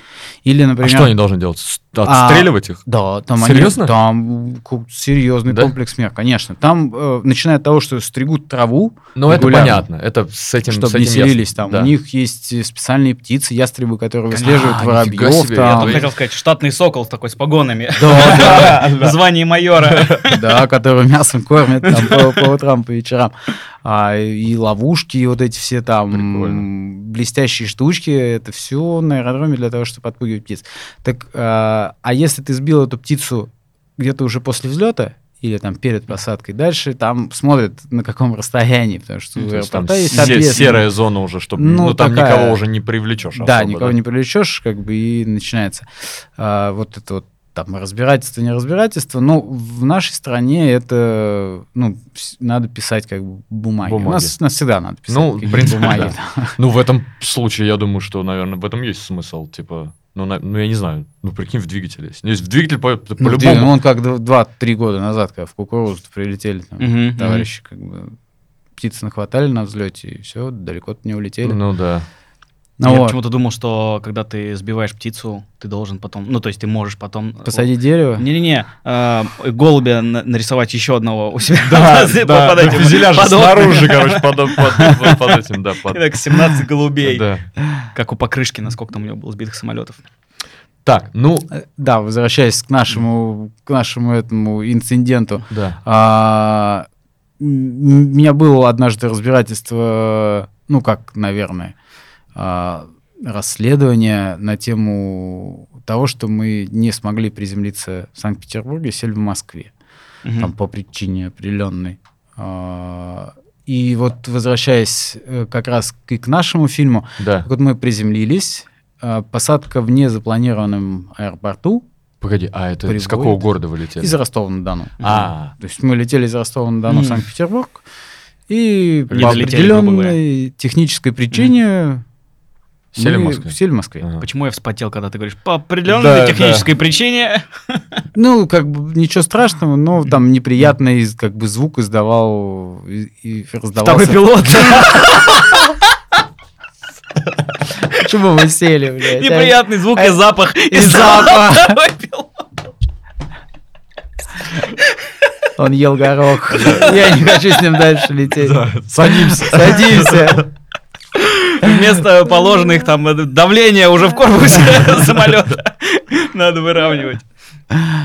Или, например... А что они должны делать? А, Отстреливать их? Да, там Серьезно? они, там серьезный Да? комплекс мер, конечно. Там, э, начиная от того, что стригут траву, Ну, это понятно. Это с этим чтобы с не этим селились ясно. там. Да. У них есть специальные птицы, ястребы, которые выслеживают А, воробьев. себе, я там. Я хотел сказать, штатный сокол такой с погонами. Да, В звании майора. да, которые мясом кормят по, утрам, по вечерам. а, и ловушки, и вот эти все там блестящие штучки, это все на аэродроме для того, чтобы отпугивать птиц. Так, а, а если ты сбил эту птицу где-то уже после взлета, или там перед посадкой, дальше там смотрят на каком расстоянии, потому что Ну, есть там есть ответственный- серая зона уже, чтобы Ну, ну, там такая- никого уже не привлечешь. Да, особо, никого не привлечешь, как бы и начинается а, вот это вот там разбирательство, не разбирательство. Но в нашей стране это, ну, надо писать как бы бумаги. У Бумаги. нас, у нас всегда надо писать Ну, в принципе, бумаги. да. Ну, в этом случае, я думаю, что, наверное, в этом есть смысл. Типа, ну, на- ну я не знаю, ну, прикинь, в двигателе. есть. Ну, если в двигатель по- Ну, по-любому... ты- ну, он как дв- два-три года назад, когда в кукурузу прилетели, там, Мгм, товарищи как бы птицы нахватали на взлете, и все, далеко не улетели. Ну, да. Ну, Я вот. почему-то думал, что когда ты сбиваешь птицу, ты должен потом, ну то есть ты можешь потом Посадить дерево? Не-не-не, э, голубя на- нарисовать еще одного у себя. Да, да, под этим, фюзеляже под снаружи, короче, под, под- под- под этим, да. под- Так, 17 голубей. да. Как у Покрышкина, сколько там у него было сбитых самолетов. Так, ну, Э, Да, возвращаясь к нашему, к нашему этому инциденту. да. А, у меня было однажды разбирательство, ну как, наверное, расследование на тему того, что мы не смогли приземлиться в Санкт-Петербурге, сели в Москве, Мгм. там по причине определенной. А, И вот возвращаясь э, как раз и к нашему фильму, Да. вот мы приземлились, а, посадка в незапланированном аэропорту Погоди, а это из Приводит. какого города вы летели? из Ростова-на-Дону. А, То есть мы летели из Ростова-на-Дону в. Санкт-Петербург, и Не по определенной технической причине Сели в Москве? сели в Москве. Ага. Почему я вспотел, когда ты говоришь, по определенной Да, технической причине? Ну, как бы ничего страшного, но там неприятный как бы звук издавал и, и Второй раздавался. пилот. Почему мы сели, блядь? а? Неприятный звук и запах. И запах. Второй пилот. Он ел горох. Я не хочу с ним дальше лететь. Садимся. Садимся. Вместо положенных там давления уже в корпусе самолета надо выравнивать.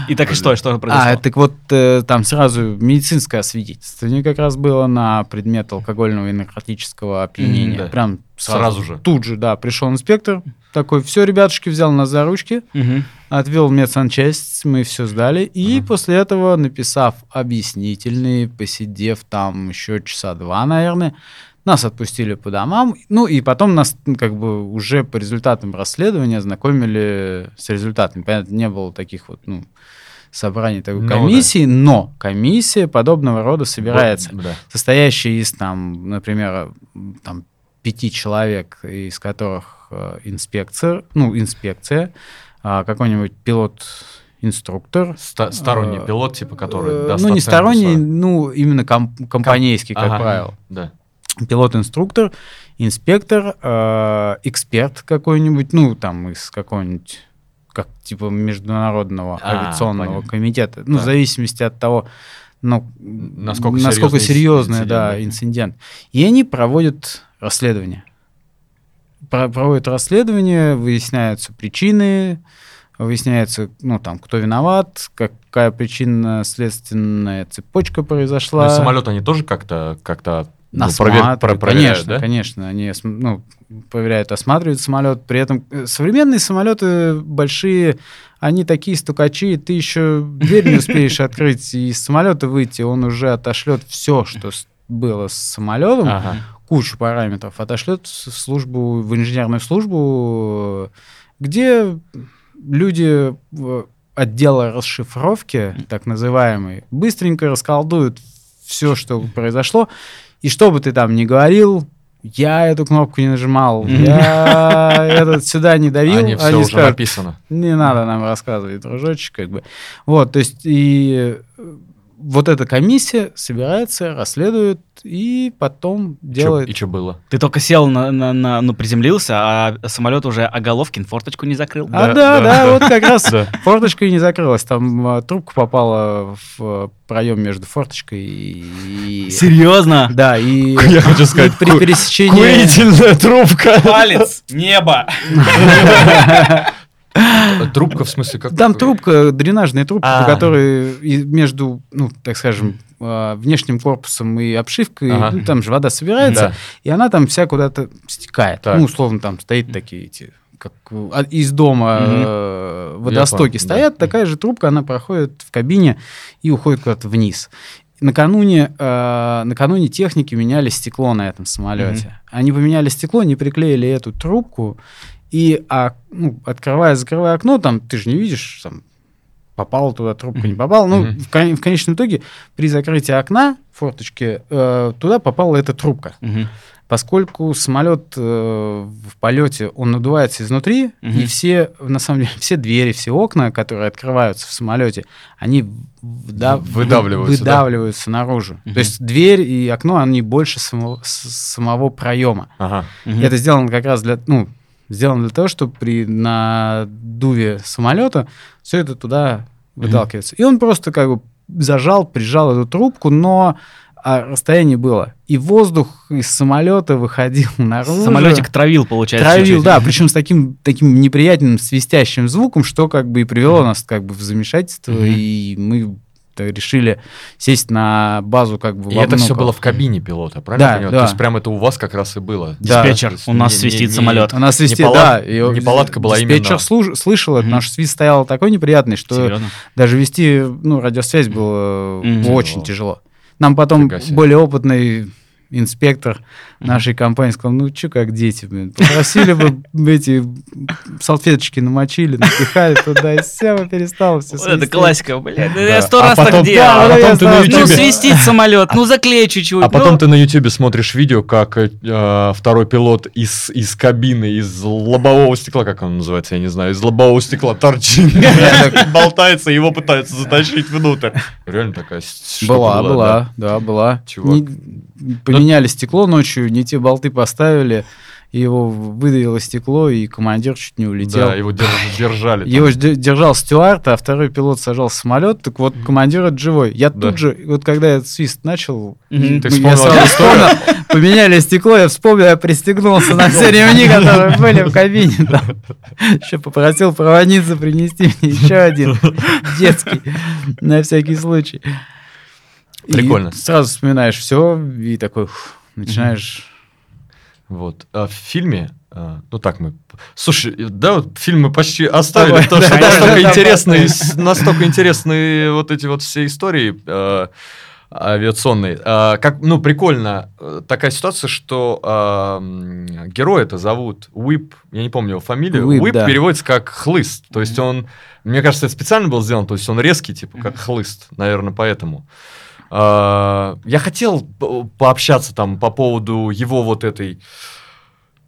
И так и что, что А, произошло? так вот, э, там сразу медицинское освидетельствование как раз было на предмет алкогольного и наркотического опьянения. Да. Прям сразу, Сразу же. Тут же, да, пришел инспектор, такой, все, ребятушки, взял нас за ручки, Мгм. отвел в медсанчасть, мы все сдали, и после этого, написав объяснительные, посидев там еще часа два, наверное, нас отпустили по домам, ну и потом нас как бы уже по результатам расследования знакомили с результатами. Понятно, не было таких вот, ну, собраний такой Ну да. комиссии, но комиссия подобного рода собирается, Да. состоящая из там, например, там пяти человек, из которых э, инспекция, ну инспекция, а, какой-нибудь пилот-инструктор, Ста- сторонний Э, пилот, типа, который... э, даст ну не сторонний, свою. ну именно ком- компанейский, как Ага, правило, Да. Пилот-инструктор, инспектор, э, эксперт какой-нибудь, ну там из какого-нибудь как типа международного А, авиационного понятно. комитета, ну Так. в зависимости от того, ну, Насколько насколько серьезный серьезный, да, инцидент, инцидент. И они проводят расследование. Про- проводят расследование, выясняются причины, выясняется, ну, там, кто виноват, какая причинно-следственная цепочка произошла. И самолет они тоже как-то как-то ну, провер- Осматривают, про- проверяют, конечно, да? конечно, они ну, проверяют, осматривают самолет. При этом э, современные самолеты большие, они такие стукачи, ты еще дверь не успеешь открыть и из самолета выйти, он уже отошлет все, что было с самолетом, Ага. кучу параметров, отошлет в службу, в инженерную службу, где люди отдела расшифровки, так называемый, быстренько расколдуют все, что произошло. И что бы ты там ни говорил, я эту кнопку не нажимал, я этот сюда не давил, Они все уже скажут, написано. не надо нам рассказывать, дружочек, как бы. Вот, то есть и э, вот эта комиссия собирается, расследует и потом Чё- делает... И что было? Ты только сел, на, на- на- ну, приземлился, а самолет уже Оголовкин форточку не закрыл. А Да, да, да, да, да. вот как раз форточка и не закрылась. Там а, трубка попала в проем между форточкой и... Серьезно? Да, и, Я хочу сказать, при пересечении... Курительная трубка. Палец, небо. Трубка, в смысле, как? Там трубка, дренажная трубка, А. и между, ну, так скажем, а, внешним корпусом и обшивкой, Ага. ну, там же вода собирается, Да. и она там вся куда-то стекает. Так. Ну, условно, там стоит такие эти как а- из дома э, водостоки стоят, да. такая же трубка, она проходит в кабине и уходит куда-то вниз. Накануне, э, накануне техники меняли стекло на этом самолете. Они поменяли стекло, не приклеили эту трубку, и а, ну, открывая, закрывая окно, там ты же не видишь, там, попала туда трубка, не попала. Ну, Мгм. в, кон- в конечном итоге, при закрытии окна, форточки, э, туда попала эта трубка. Мгм. Поскольку самолет э, в полете, он надувается изнутри, Мгм. и все, на самом деле, все двери, все окна, которые открываются в самолете, они вда- Выдавливаются, да? выдавливаются наружу. Мгм. То есть дверь и окно, они больше самого, с- самого проема. Ага. Мгм. И это сделано как раз для, ну, сделано для того, чтобы при надуве самолета все это туда выталкивается. И он просто как бы зажал, прижал эту трубку, но а, расстояние было. И воздух из самолета выходил наружу. Самолетик травил, получается. Травил, чуть-чуть. да, причем с таким, таким неприятным свистящим звуком, что как бы и привело нас как бы в замешательство, Мгм. и мы решили сесть на базу как бы И это все было в кабине пилота, правильно Да, да. То есть прям это у вас как раз и было. Да. Диспетчер, у нас не- свистит не- самолет. У нас свистит, Непалат- да. и неполадка была диспетчер именно- служ- слышал это, наш свист стоял такой неприятный, что Серьезно? даже вести ну, радиосвязь было Мгм. очень тяжело. Нам потом более опытный инспектор нашей компании сказал, ну что как дети, блин, попросили бы эти салфеточки намочили, напихали туда, и все, перестало все это классика, блядь. да. Я сто А раз так потом- делал. да, а потом ты на. Ну, свистит самолет, ну, заклей чуть-чуть. А потом ну. ты на Ютубе смотришь видео, как э, второй пилот из, из кабины, из лобового стекла, как он называется, я не знаю, из лобового стекла торчит, болтается, его пытаются затащить внутрь. Реально такая Была, была, да, была. Чувак. Поменяли стекло ночью, не те болты поставили, и его выдавило стекло, и командир чуть не улетел. Да, его держ- держали. там. Его держал стюард, а второй пилот сажал в самолет. Так вот, командир это живой. Я Да. тут же, вот когда этот свист начал, Мгм. Ты я сразу вспомнил, поменяли стекло, я вспомнил, я пристегнулся на все ремни, которые были в кабине. Еще попросил проводницу принести мне еще один детский, на всякий случай. И Прикольно. сразу вспоминаешь все и такой ух, начинаешь... Вот. А в фильме, а, ну так мы... Слушай, да, вот фильм мы почти оставили, Давай, потому что да, настолько да, интересные, настолько интересные вот эти вот все истории э, авиационные. А, как, ну, прикольно э, такая ситуация, что а, героя это зовут Уип, я не помню его фамилию. Уип, Уип да. переводится как хлыст. То есть он, мне кажется, это специально был сделан, то есть он резкий, типа, как хлыст, наверное, поэтому. А, Я хотел по- пообщаться там по поводу его вот этой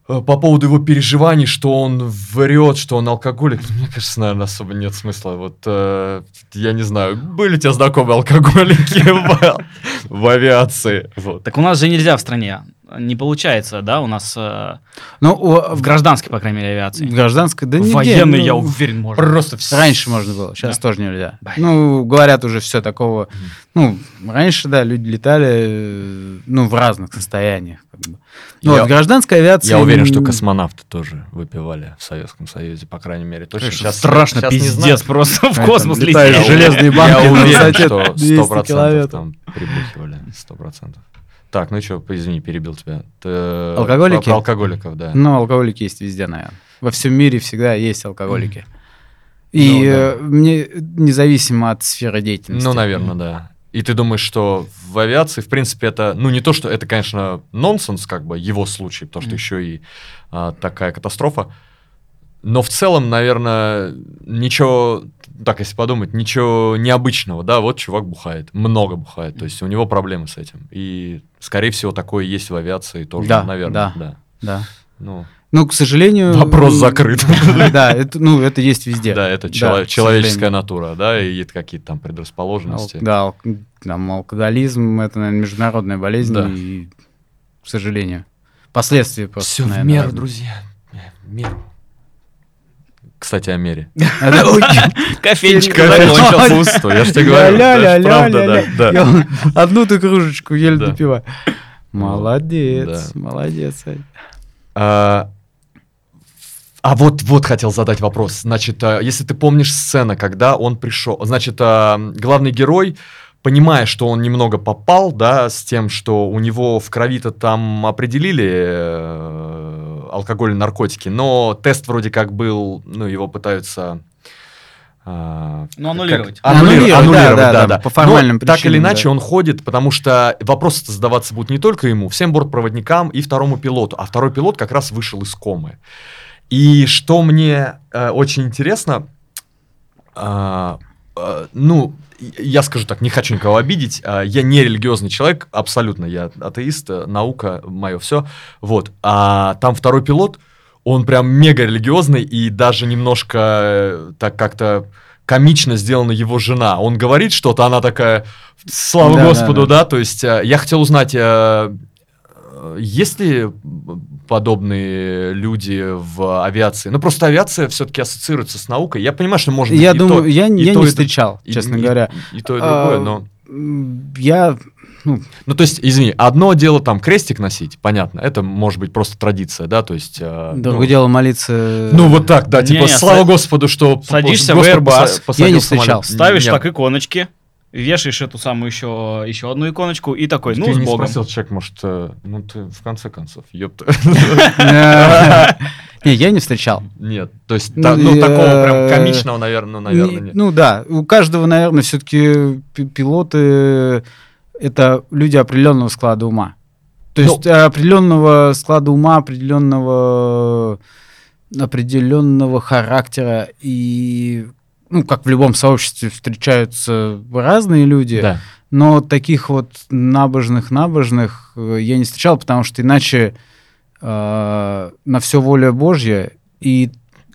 э, по поводу его переживаний, что он врет, что он алкоголик, мне кажется, наверное, особо нет смысла. Вот э, я не знаю, были у тебя знакомые алкоголики в, авиации? Так у нас же нельзя в стране. Не получается, да, у нас э, Ну, о, в гражданской, по крайней мере, авиации. в гражданской, да В нигде, военной, ну, я уверен, можно. Просто все. Раньше можно было, сейчас Да? тоже нельзя. Блин. Ну, говорят уже все такого. Ну, раньше, да, люди летали, э, ну, в разных состояниях. Как бы. Ну, Я- вот, гражданская авиация... Я уверен, что космонавты тоже выпивали в Советском Союзе, по крайней мере. Точно Конечно, сейчас страшно, сейчас не знаю. пиздец, просто в космос летаешь в железные банки Я уверен, что 200 100% километров. там прибухивали, 100%. Так, ну что, извини, перебил тебя. Ты, э, Алкоголики? Про, про алкоголиков, да. Ну, алкоголики есть везде, наверное. Во всем мире всегда есть алкоголики. И Ну, да. э, мне независимо от сферы деятельности. Ну, наверное, да. И ты думаешь, что в авиации, в принципе, это, ну, не то, что это, конечно, нонсенс, как бы, его случай, потому что Мгм. еще и а, такая катастрофа. Но в целом, наверное, ничего, так если подумать, ничего необычного, да, вот чувак бухает, много бухает, то есть у него проблемы с этим. И, скорее всего, такое есть в авиации тоже, Да, наверное, да. да. Да. Ну, Ну, к сожалению... Вопрос закрыт. Да, это, ну, это есть везде. да, это Да, человеческая натура, да, и это какие-то там Ал- предрасположенности. Да, ал- там алкоголизм это, наверное, международная болезнь, Да. и, к сожалению, последствия просто. Все в наверное, меру, разные. друзья. В меру. Кстати, о мере. Кофейчик закончился. Пусто, я же тебе говорю. Правда, да, Одну ты кружечку еле Да. допиваю. Ну, Молодец, молодец. А, А вот, вот хотел задать вопрос. Значит, э, если ты помнишь сцена, когда он пришел, значит, э, главный герой, понимая, что он немного попал, да, с тем, что у него в крови-то там определили э, алкоголь и наркотики, но тест вроде как был, ну, его пытаются... э, Ну, аннулировать. как- аннулировать, Аннулировать, да, да, да, да. по формальным Но Так или причинам, иначе да. он ходит, потому что вопрос задаваться будет не только ему, всем бортпроводникам и второму пилоту. А второй пилот как раз вышел из комы. И что мне э, очень интересно, а, а, ну, я скажу так, не хочу никого обидеть, а, я не религиозный человек, абсолютно, я атеист, э, наука, мое все, вот. А там второй пилот, он прям мега религиозный и даже немножко э, так как-то комично сделана его жена. Он говорит что-то, она такая, слава Да, да, Господу, да. да, то есть э, я хотел узнать, есть ли подобные люди в авиации? Ну, просто авиация все-таки ассоциируется с наукой. Я понимаю, что можно Я и думаю, то, я, и я то, не и- встречал, и- честно и- говоря. И, и то, и другое, А, но... Я, ну, Ну, то есть, извини, одно дело там крестик носить, понятно, это может быть просто традиция, да, то есть... э, другое ну, дело молиться. Ну, вот так, да, типа, Не-не, слава са- Господу, что... садишься в Airbus. Я не самолет. встречал. Ставишь Нет, так иконочки, вешаешь эту самую еще, еще одну иконочку и такой, ну, ты с не Богом. спросил, человек, может, э, ну, ты в конце концов, ёпта. Не, я не встречал. Нет, то есть, Ну, ну, такого прям комичного, наверное, ну, наверное, Не- нет. Ну да, у каждого, наверное, все-таки пилоты это люди определенного склада ума. То Ну- есть э, определенного склада ума, определенного определенного характера и ну как в любом сообществе встречаются разные люди, Да. но таких вот набожных набожных э, я не встречал, потому что иначе э, на все воля Божья и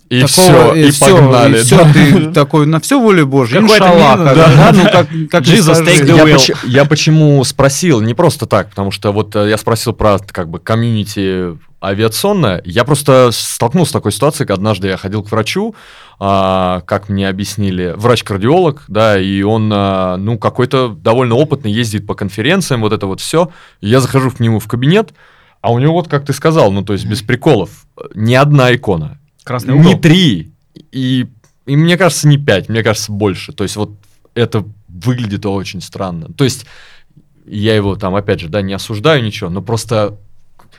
И такого- все, и, всё, погнали. и да. ты такой на все волю Божью, Какой-то иншаллах, минус, да, да. ну как, как Jesus, take the я, wheel. поч- я почему спросил, не просто так, потому что вот э, я спросил про как бы комьюнити авиационное, я просто столкнулся с такой ситуацией, когда однажды я ходил к врачу, а, как мне объяснили, врач-кардиолог, да, и он, а, ну, какой-то довольно опытный, ездит по конференциям, вот это вот все. Я захожу к нему в кабинет, а у него вот, как ты сказал, ну, то есть без приколов, ни одна икона, Красный угол. не три, и, и мне кажется, не пять, мне кажется, больше. То есть вот это выглядит очень странно. То есть я его там, опять же, да, не осуждаю ничего, но просто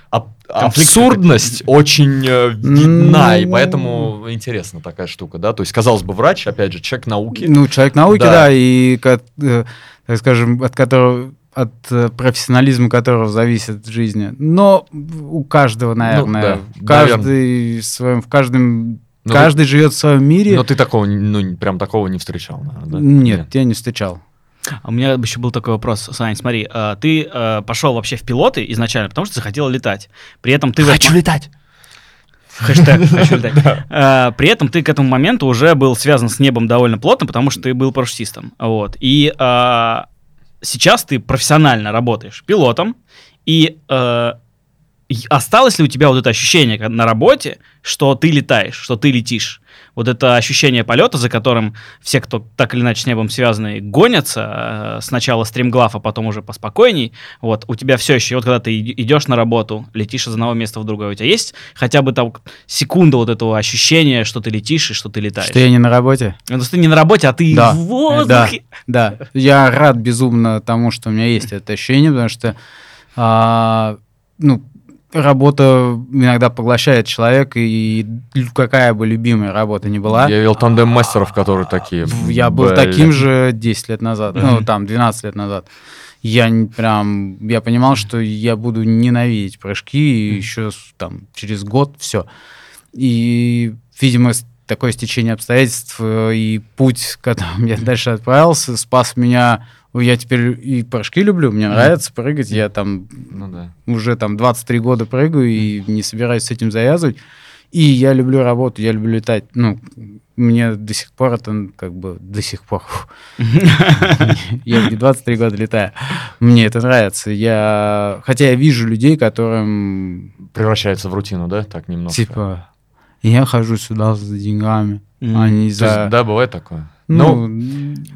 Конфликт абсурдность очень э, видна, и Ну. поэтому интересна такая штука, да. То есть, казалось бы, врач, опять же, человек науки. Ну, человек науки, Да. да, и, э, так скажем, от которого от э, профессионализма которого зависит жизнь. Но у каждого, наверное, Ну да, каждый в своем, в каждом, Но каждый живет в своем мире. Но ты такого, ну, прям такого не встречал, наверное, да? Нет, я не встречал. А у меня еще был такой вопрос, Сань, смотри, а, ты а, пошел вообще в пилоты изначально, потому что захотел летать. При этом ты... в этот мо- летать. Хэштег «хочу летать». А, При этом ты к этому моменту уже был связан с небом довольно плотно, потому что ты был парашютистом. Вот. И а, сейчас ты профессионально работаешь пилотом, и а, осталось ли у тебя вот это ощущение на работе, что ты летаешь, что ты летишь? Вот это ощущение полета, за которым все, кто так или иначе с небом связаны, гонятся, э, сначала стримглав, а потом уже поспокойней, вот, у тебя все еще, вот когда ты идешь на работу, летишь из одного места в другое, у тебя есть хотя бы там секунда вот этого ощущения, что ты летишь и что ты летаешь? Что я не на работе? Ну, то есть ты не на работе, а ты Да, в воздухе. Да, я рад безумно тому, что у меня есть это ощущение, потому что, а, ну, работа иногда поглощает человека, и какая бы любимая работа ни была, Я видел тандем мастеров, которые такие. я был таким же 10 лет назад, ну, там, 12 лет назад. Я прям, я понимал, что я буду ненавидеть прыжки, и еще там через год все. И, видимо, такое стечение обстоятельств э, и путь, к которому я дальше отправился, спас меня. Я теперь и прыжки люблю, мне нравится прыгать, я там Ну да. уже там 23 года прыгаю и не собираюсь с этим завязывать. И я люблю работу, я люблю летать. Ну, мне до сих пор это как бы до сих пор. Я не 23 года летаю. Мне это нравится. Я, хотя я вижу людей, которым Превращается в рутину, да, так немножко. типа я хожу сюда за деньгами, а не за. да, бывает такое. Ну,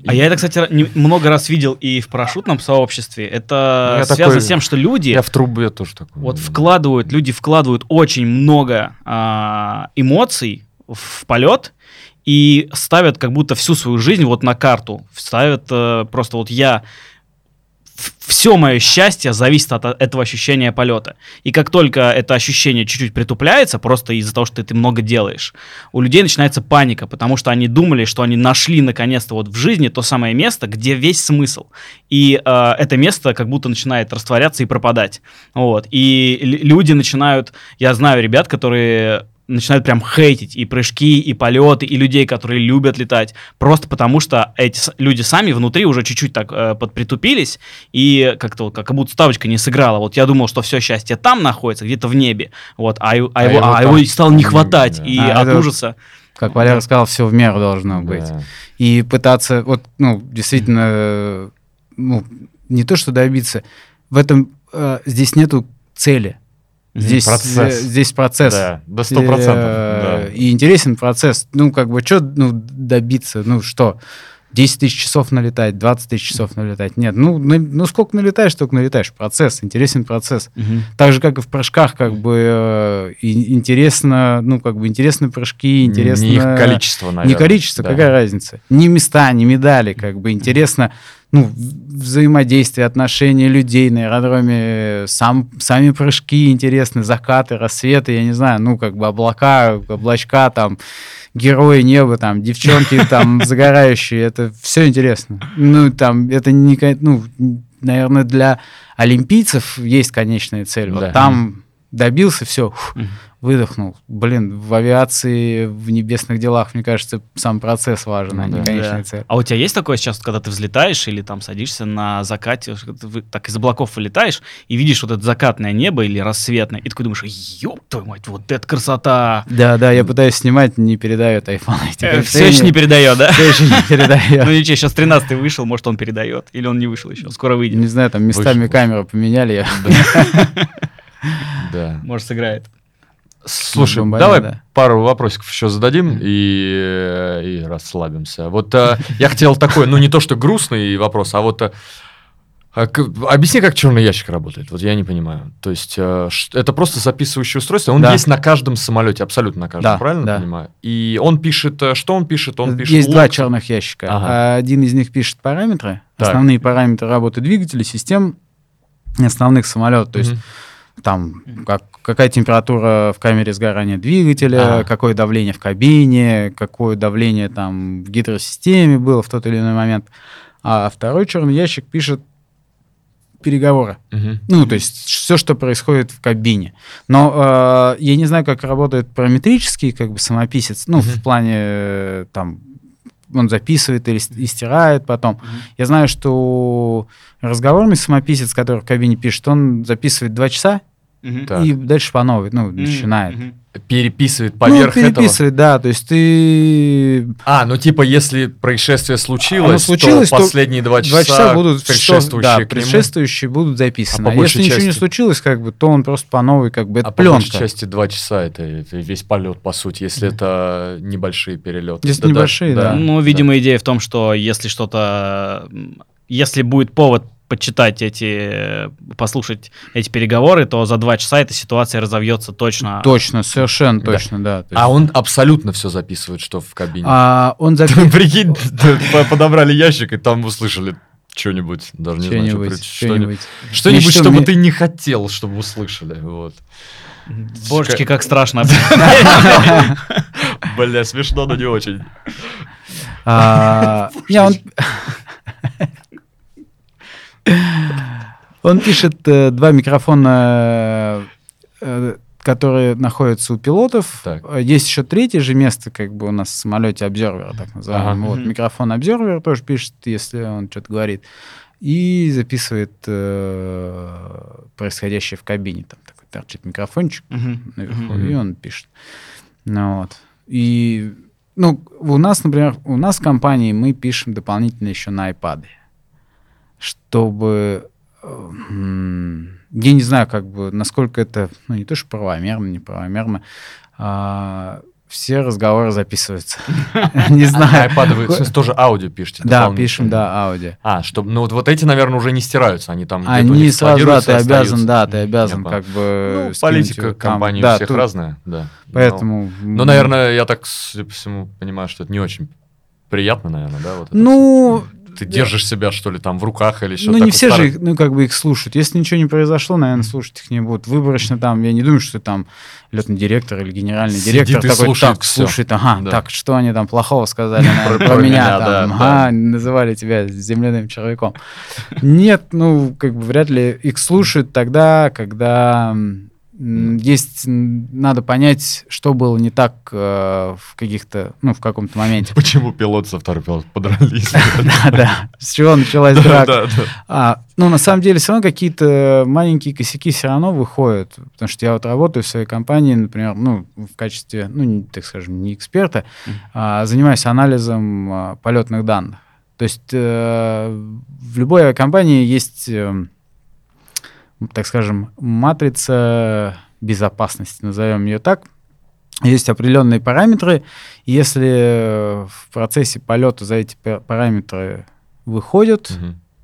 А я это, кстати, не- много раз видел и в парашютном сообществе. Это я связано такой- с тем, что люди Я в трубе тоже такой. вот вкладывают, люди вкладывают очень много а, эмоций в полет и ставят как будто всю свою жизнь вот на карту. Ставят э, просто вот я... Все мое счастье зависит от а- этого ощущения полета. И как только это ощущение чуть-чуть притупляется, просто из-за того, что ты много делаешь, у людей начинается паника, потому что они думали, что они нашли наконец-то вот в жизни то самое место, где весь смысл. И э, это место как будто начинает растворяться и пропадать. Вот. И люди начинают, я знаю ребят, которые начинают прям хейтить и прыжки, и полеты, и людей, которые любят летать, просто потому что эти люди сами внутри уже чуть-чуть так э, подпритупились, и как-то вот, как будто ставочка не сыграла. Вот я думал, что все счастье там находится, где-то в небе, вот, а, а А его, его а его стало не хватать, Да. и А, от это- ужаса. как Валера сказал, все в меру должно быть. Да. И пытаться, вот, ну, действительно, э, ну, не то, что добиться, в этом э, здесь нету цели. Здесь Процесс. э, здесь процесс. Да, до сто процентов. Э, да. И интересен процесс. Ну, как бы, что ну, добиться? Ну, что? 10 тысяч часов налетать, 20 тысяч часов налетать. Нет, ну, на- ну сколько налетаешь, столько налетаешь. Процесс, интересен процесс. Мгм. Так же, как и в прыжках, как бы э, интересно, ну, как бы интересны прыжки, интересно... Не их количество, наверное. Не количество, Да. какая разница? Ни места, ни медали, как бы интересно, ну, взаимодействие, отношения людей на аэродроме, сам, сами прыжки интересны, закаты, рассветы, я не знаю, ну, как бы облака, облачка, там, герои неба, там, девчонки, там, загорающие, это все интересно. Ну, там, это не, ну, наверное, для олимпийцев есть конечная цель. Вот там добился, все. Выдохнул. Блин, в авиации, в небесных делах, мне кажется, сам процесс важен, а Ну не да. конечная Да. цель. А у тебя есть такое сейчас, когда ты взлетаешь или там садишься на закате, ты так из облаков вылетаешь и видишь вот это закатное небо или рассветное, и такой думаешь, ёб твою мать, вот это красота! Да, да, я пытаюсь снимать, не передает iPhone. эти Все еще не передает, да? Все еще не Ну передает. ничего, сейчас 13 вышел, может он передает, или он не вышел еще, скоро выйдет, Не знаю, там местами камеру поменяли. я- Да. может сыграет. Слушай, Бомбаря, давай да. пару вопросиков еще зададим и, э, и расслабимся. Вот э, я хотел такой, ну не то что грустный вопрос, а вот э, а объясни, как черный ящик работает. Вот я не понимаю. То есть это просто записывающее устройство. Он Да. есть на каждом самолете, абсолютно на каждом, Да, правильно да. понимаю? И он пишет, что он пишет? Он пишет. Есть два лог. черных ящика. Ага. Один из них пишет параметры, Так. основные параметры работы двигателя, систем основных самолетов. То есть Мгм. Там как, какая температура в камере сгорания двигателя, Ага. какое давление в кабине, какое давление там в гидросистеме было в тот или иной момент. А второй черный ящик пишет переговоры. Мгм. Ну, то есть все, что происходит в кабине. Но э, я не знаю, как работает параметрический как бы самописец. Ну, Мгм. в плане э, там он записывает или и стирает потом. Я знаю, что разговорный самописец, который в кабине пишет, он записывает два часа Так. и дальше по новой, ну, начинает. Мгм. Переписывает Ну, поверх этого. переписывает, да, то есть ты А, ну типа, если происшествие случилось, Оно случилось, то то последние два часа, два часа будут предшествующие что, да, предшествующие будут записаны. А по А если ничего не части- случилось, как бы, то он просто по новой, как бы, это А по большей пленка. части два часа это, это весь полет, по сути, если это небольшие перелеты. Если небольшие, да. Ну, видимо, идея в том, что если что-то... Если будет повод почитать эти... послушать эти переговоры, то за два часа эта ситуация разовьется точно. Точно, совершенно Да. точно, да. то А есть- он абсолютно все записывает, что в кабине. А он записывает Прикинь, по- подобрали ящик и там услышали что-нибудь, даже не знаю, что что-нибудь, что-нибудь, чтобы мне- ты не хотел, чтобы услышали, вот. Божечки, как страшно. Бля, смешно, но не очень. А, не, он... Он пишет э, два микрофона, э, которые находятся у пилотов. Так. Э, Есть еще третье же место, как бы у нас в самолете обзервера, так называемый. Ага. Вот, микрофон обзервер тоже пишет, если он что-то говорит. И записывает э, происходящее в кабине. Там такой торчит микрофончик Мгм. наверху, Мгм. и он пишет. Ну, вот. И, ну, у нас, например, у нас в компании мы пишем дополнительно еще на iPad, чтобы, э, я не знаю, как бы, насколько это, ну, не то, что правомерно, неправомерно, а, все разговоры записываются. Не знаю. в смысле, тоже аудио пишете? Да, пишем, да, аудио. А, чтобы, ну вот, эти, наверное, уже не стираются, они там Они сразу, да, ты обязан, да, ты обязан как бы Ну, политика компании у всех разная, да. Поэтому... Ну, ну, наверное, я так, по всему, понимаю, что это не очень приятно, наверное, да? Вот Ну. Ты держишь себя, что ли, там в руках или еще ну, не все же, их, ну, как бы их слушают. Если ничего не произошло, наверное, слушать их не будут. Выборочно там, я не думаю, что там летный директор или генеральный Сидит директор такой, слушает так, всё». слушает, ага, Да. так, что они там плохого сказали Про- меня, там, да, ага, называли тебя земляным червяком. Нет, ну, как бы вряд ли их слушают тогда, когда есть, надо понять, что было не так э, в каких-то, ну, в каком-то моменте. Почему пилот со второй пилот подрались? Да, да, с чего началась драка. А, ну, на самом деле, все равно какие-то маленькие косяки все равно выходят. Потому что я вот работаю в своей компании, например, ну, в качестве, ну, так скажем, не эксперта, а занимаюсь анализом а, полетных данных. То есть э, в любой компании есть, э, так скажем, матрица безопасности, назовем ее так. Есть определенные параметры, если в процессе полета за эти па- параметры выходят.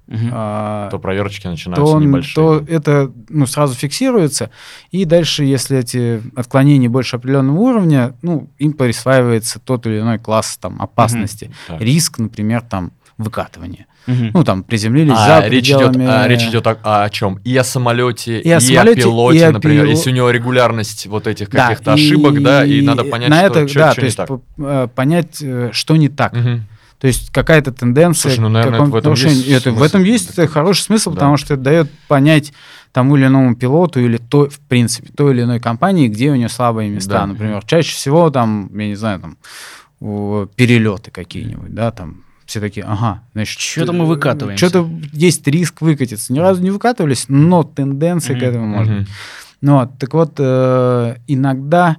Мгм. а, То проверочки то, начинаются он- небольшие. то это ну, сразу фиксируется, и дальше, если эти отклонения больше определенного уровня, ну, им присваивается тот или иной класс там, опасности. Так. Риск, например, там, выкатывания. Мгм. Ну, там, приземлились А, за речь идет, пределами... а, речь идет о, о чем? И о самолете, И о самолете, пилоте, и о например. Если у него регулярность вот этих Да, каких-то ошибок, да, и надо понять, на что, это, чё- да, чё то не есть так. э, понять, э, что не так. Мгм. То есть какая-то тенденция Слушай, ну, наверное, какому-то в этом есть. И это, в смысл. этом есть э, хороший смысл, Да. потому что это дает понять тому или иному пилоту или то, в принципе, той или иной компании, где у нее слабые места. Да. Например, чаще всего там, я не знаю, там перелеты какие-нибудь, да, там все такие, ага, значит... Чё-то мы выкатываемся. Что-то есть риск выкатиться. Ни разу не выкатывались, но тенденция к Мгм. этому может быть. Ну, вот, так вот, э, иногда,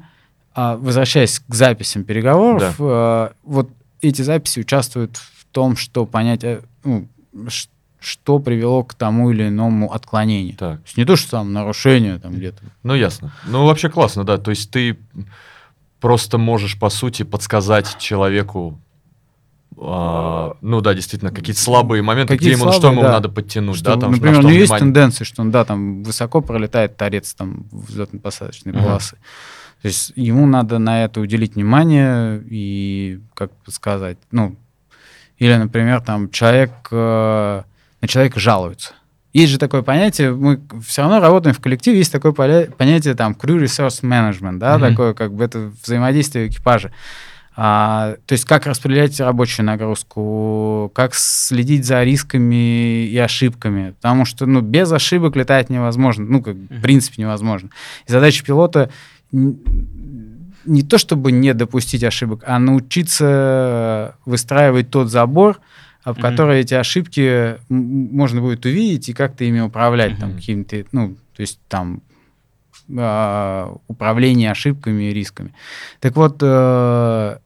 а, возвращаясь к записям переговоров, э, вот эти записи участвуют в том, что понять, э, ну, ш- что привело к тому или иному отклонению. То Так, есть не то, что там нарушение там где-то. ну ясно. Ну вообще классно, да. То есть ты просто можешь, по сути, подсказать человеку, а, ну да, действительно, какие-то слабые моменты, Какие где ему, что слабые, ему да. надо подтянуть, Что, да, там, например, на у что него есть тенденция, что он, да, там высоко пролетает торец там взлетно-посадочной Ага. полосы. То есть ему надо на это уделить внимание и, как сказать, ну, или, например, там человек, э, на человека жалуются. Есть же такое понятие, мы все равно работаем в коллективе, есть такое понятие там crew resource management, да, Мгм. такое как бы это взаимодействие экипажа. А, то есть как распределять рабочую нагрузку, как следить за рисками и ошибками, потому что ну, без ошибок летать невозможно, ну, как в принципе невозможно. И задача пилота не то чтобы не допустить ошибок, а научиться выстраивать тот забор, об который эти ошибки можно будет увидеть и как-то ими управлять, там, Мгм. какими-то, ну, то есть там а, управление ошибками и рисками. Так вот, э,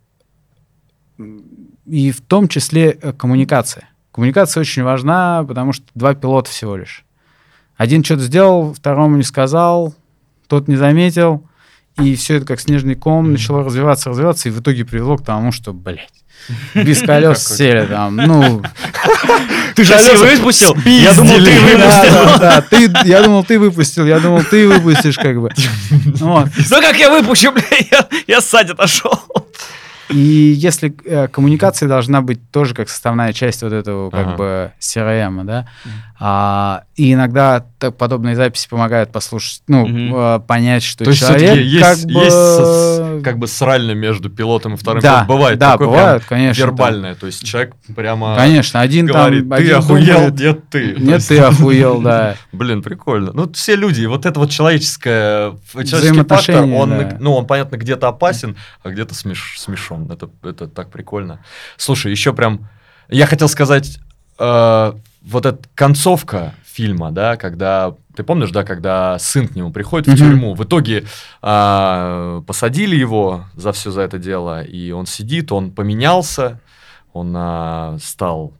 и в том числе э, коммуникация. Коммуникация очень важна, потому что два пилота всего лишь. Один что-то сделал, второму не сказал, тот не заметил, и все это как снежный ком начало развиваться, развиваться, и в итоге привело к тому, что, блядь, без колес сели там, ну... Ты же все выпустил? Я думал, ты выпустил. да, ты, я думал, ты выпустил, я думал, ты выпустишь, как бы. Ну как я выпущу, бля, я, я ссать отошел. И если э, коммуникация должна быть тоже как составная часть вот этого как бы CRM, да, а, и иногда так подобные записи помогают послушать, ну, э, понять, что То есть человек все-таки есть, как бы... есть как бы срально между пилотом и вторым Да, пилотом. Бывает да, такое бывает, конечно, вербальное. То есть человек прямо Конечно, один говорит, там... ты один охуел, думает, нет ты. Нет, есть, ты охуел, да. Блин, прикольно. Ну, все люди, вот это вот человеческое, человеческий фактор, он, да. ну, он, понятно, где-то опасен, а где-то смеш, смешон. Это, это так прикольно. Слушай, еще прям, я хотел сказать, э, вот эта концовка фильма, да, когда, ты помнишь, да, когда сын к нему приходит в Мгм. тюрьму, в итоге а, посадили его за все за это дело, и он сидит, он поменялся, он а, стал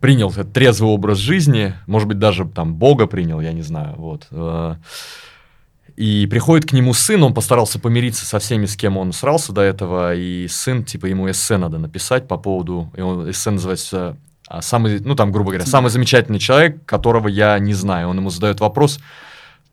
принял этот трезвый образ жизни, может быть, даже там Бога принял, я не знаю, вот. Э, и приходит к нему сын, он постарался помириться со всеми, с кем он срался до этого, и сын, типа, ему эссе надо написать по поводу, и он, эссе называется самый, ну там, грубо говоря, самый замечательный человек, которого я не знаю. Он ему задает вопрос,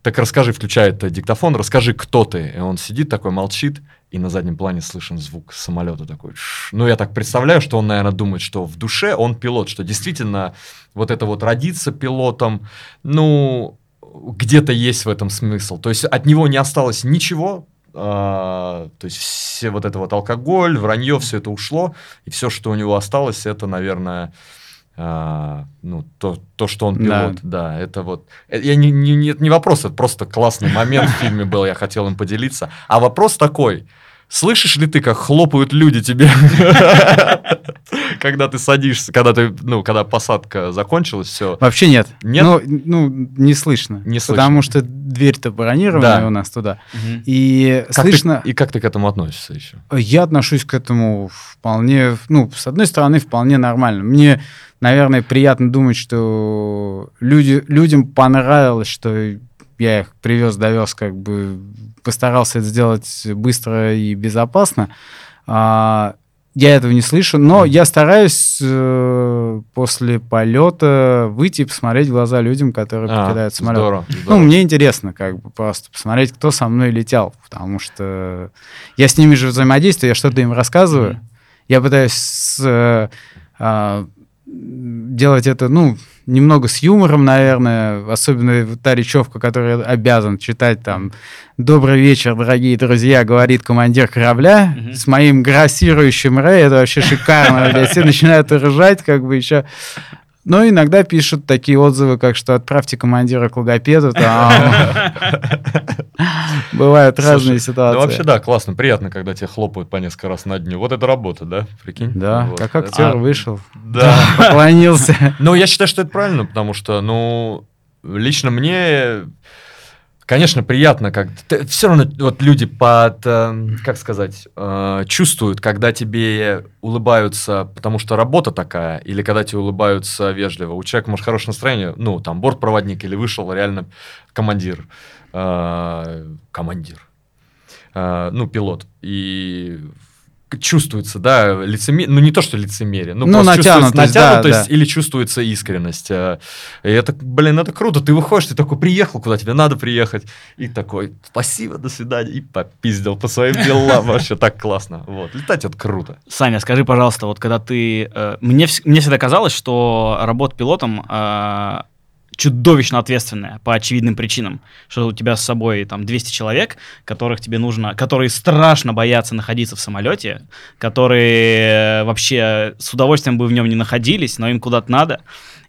так расскажи, включает диктофон, расскажи, кто ты. И он сидит такой, молчит, и на заднем плане слышен звук самолета такой. Ш. Ну, я так представляю, что он, наверное, думает, что в душе он пилот, что действительно вот это вот родиться пилотом, ну, где-то есть в этом смысл. То есть от него не осталось ничего, а, то есть все вот это вот алкоголь, вранье, все это ушло, и все, что у него осталось, это, наверное, а, ну, то, то, что он пилот, да, да это вот... э, Я не, не, не, не вопрос, это просто классный момент в фильме был, я хотел им поделиться. А вопрос такой, слышишь ли ты, как хлопают люди тебе, когда ты садишься, когда ты, ну, когда посадка закончилась, все. Вообще нет. Нет? Ну, ну, не слышно. Не слышно. Потому что дверь-то бронированная Да. у нас туда. Мгм. И Как ты- слышно... и как ты к этому относишься еще? Я отношусь к этому вполне, ну, с одной стороны, вполне нормально. Мне, наверное, приятно думать, что люди, людям понравилось, что я их привез, довез, как бы постарался это сделать быстро и безопасно. А, я этого не слышу, но я стараюсь э, после полета выйти и посмотреть в глаза людям, которые А, покидают самолет. Здорово. Ну, здорово. мне интересно, как бы просто посмотреть, кто со мной летел, потому что я с ними же взаимодействую, я что-то им рассказываю. Мгм. Я пытаюсь э, а, делать это, ну, немного с юмором, наверное, особенно та речевка, которую обязан читать там «Добрый вечер, дорогие друзья», говорит командир корабля Мгм. с моим грассирующим Рэй, это вообще шикарно, блядь, все начинают ржать, как бы еще но иногда пишут такие отзывы, как что отправьте командира к логопеду. Бывают разные ситуации. Ну, вообще, да, классно, приятно, когда тебя хлопают по несколько раз на дню. Вот это работа, да? Прикинь? Да, как актер А, вышел, Да. поклонился. Ну, я считаю, что это правильно, потому что, ну, лично мне, конечно, приятно, как все равно вот люди под, э, как сказать, э, чувствуют, когда тебе улыбаются, потому что работа такая, или когда тебе улыбаются вежливо. У человека может хорошее настроение, ну, там, бортпроводник или вышел реально командир, э, командир, ну, пилот, и чувствуется, да, лицемерие, ну не то, что лицемерие, ну, Ну, просто чувствуется натянутость, да, натянутость да. или чувствуется искренность. э, И это, блин, это круто. Ты выходишь, ты такой приехал, куда тебе надо приехать, и такой, спасибо, до свидания, и попиздил по своим делам. Вообще так классно. Вот, летать это круто. Саня, скажи, пожалуйста, вот когда ты... э, мне всегда казалось, что работа пилотом э, чудовищно ответственная по очевидным причинам. Что у тебя с собой там 200 человек, которых тебе нужно... Которые страшно боятся находиться в самолете, которые э, вообще с удовольствием бы в нем не находились, но им куда-то надо.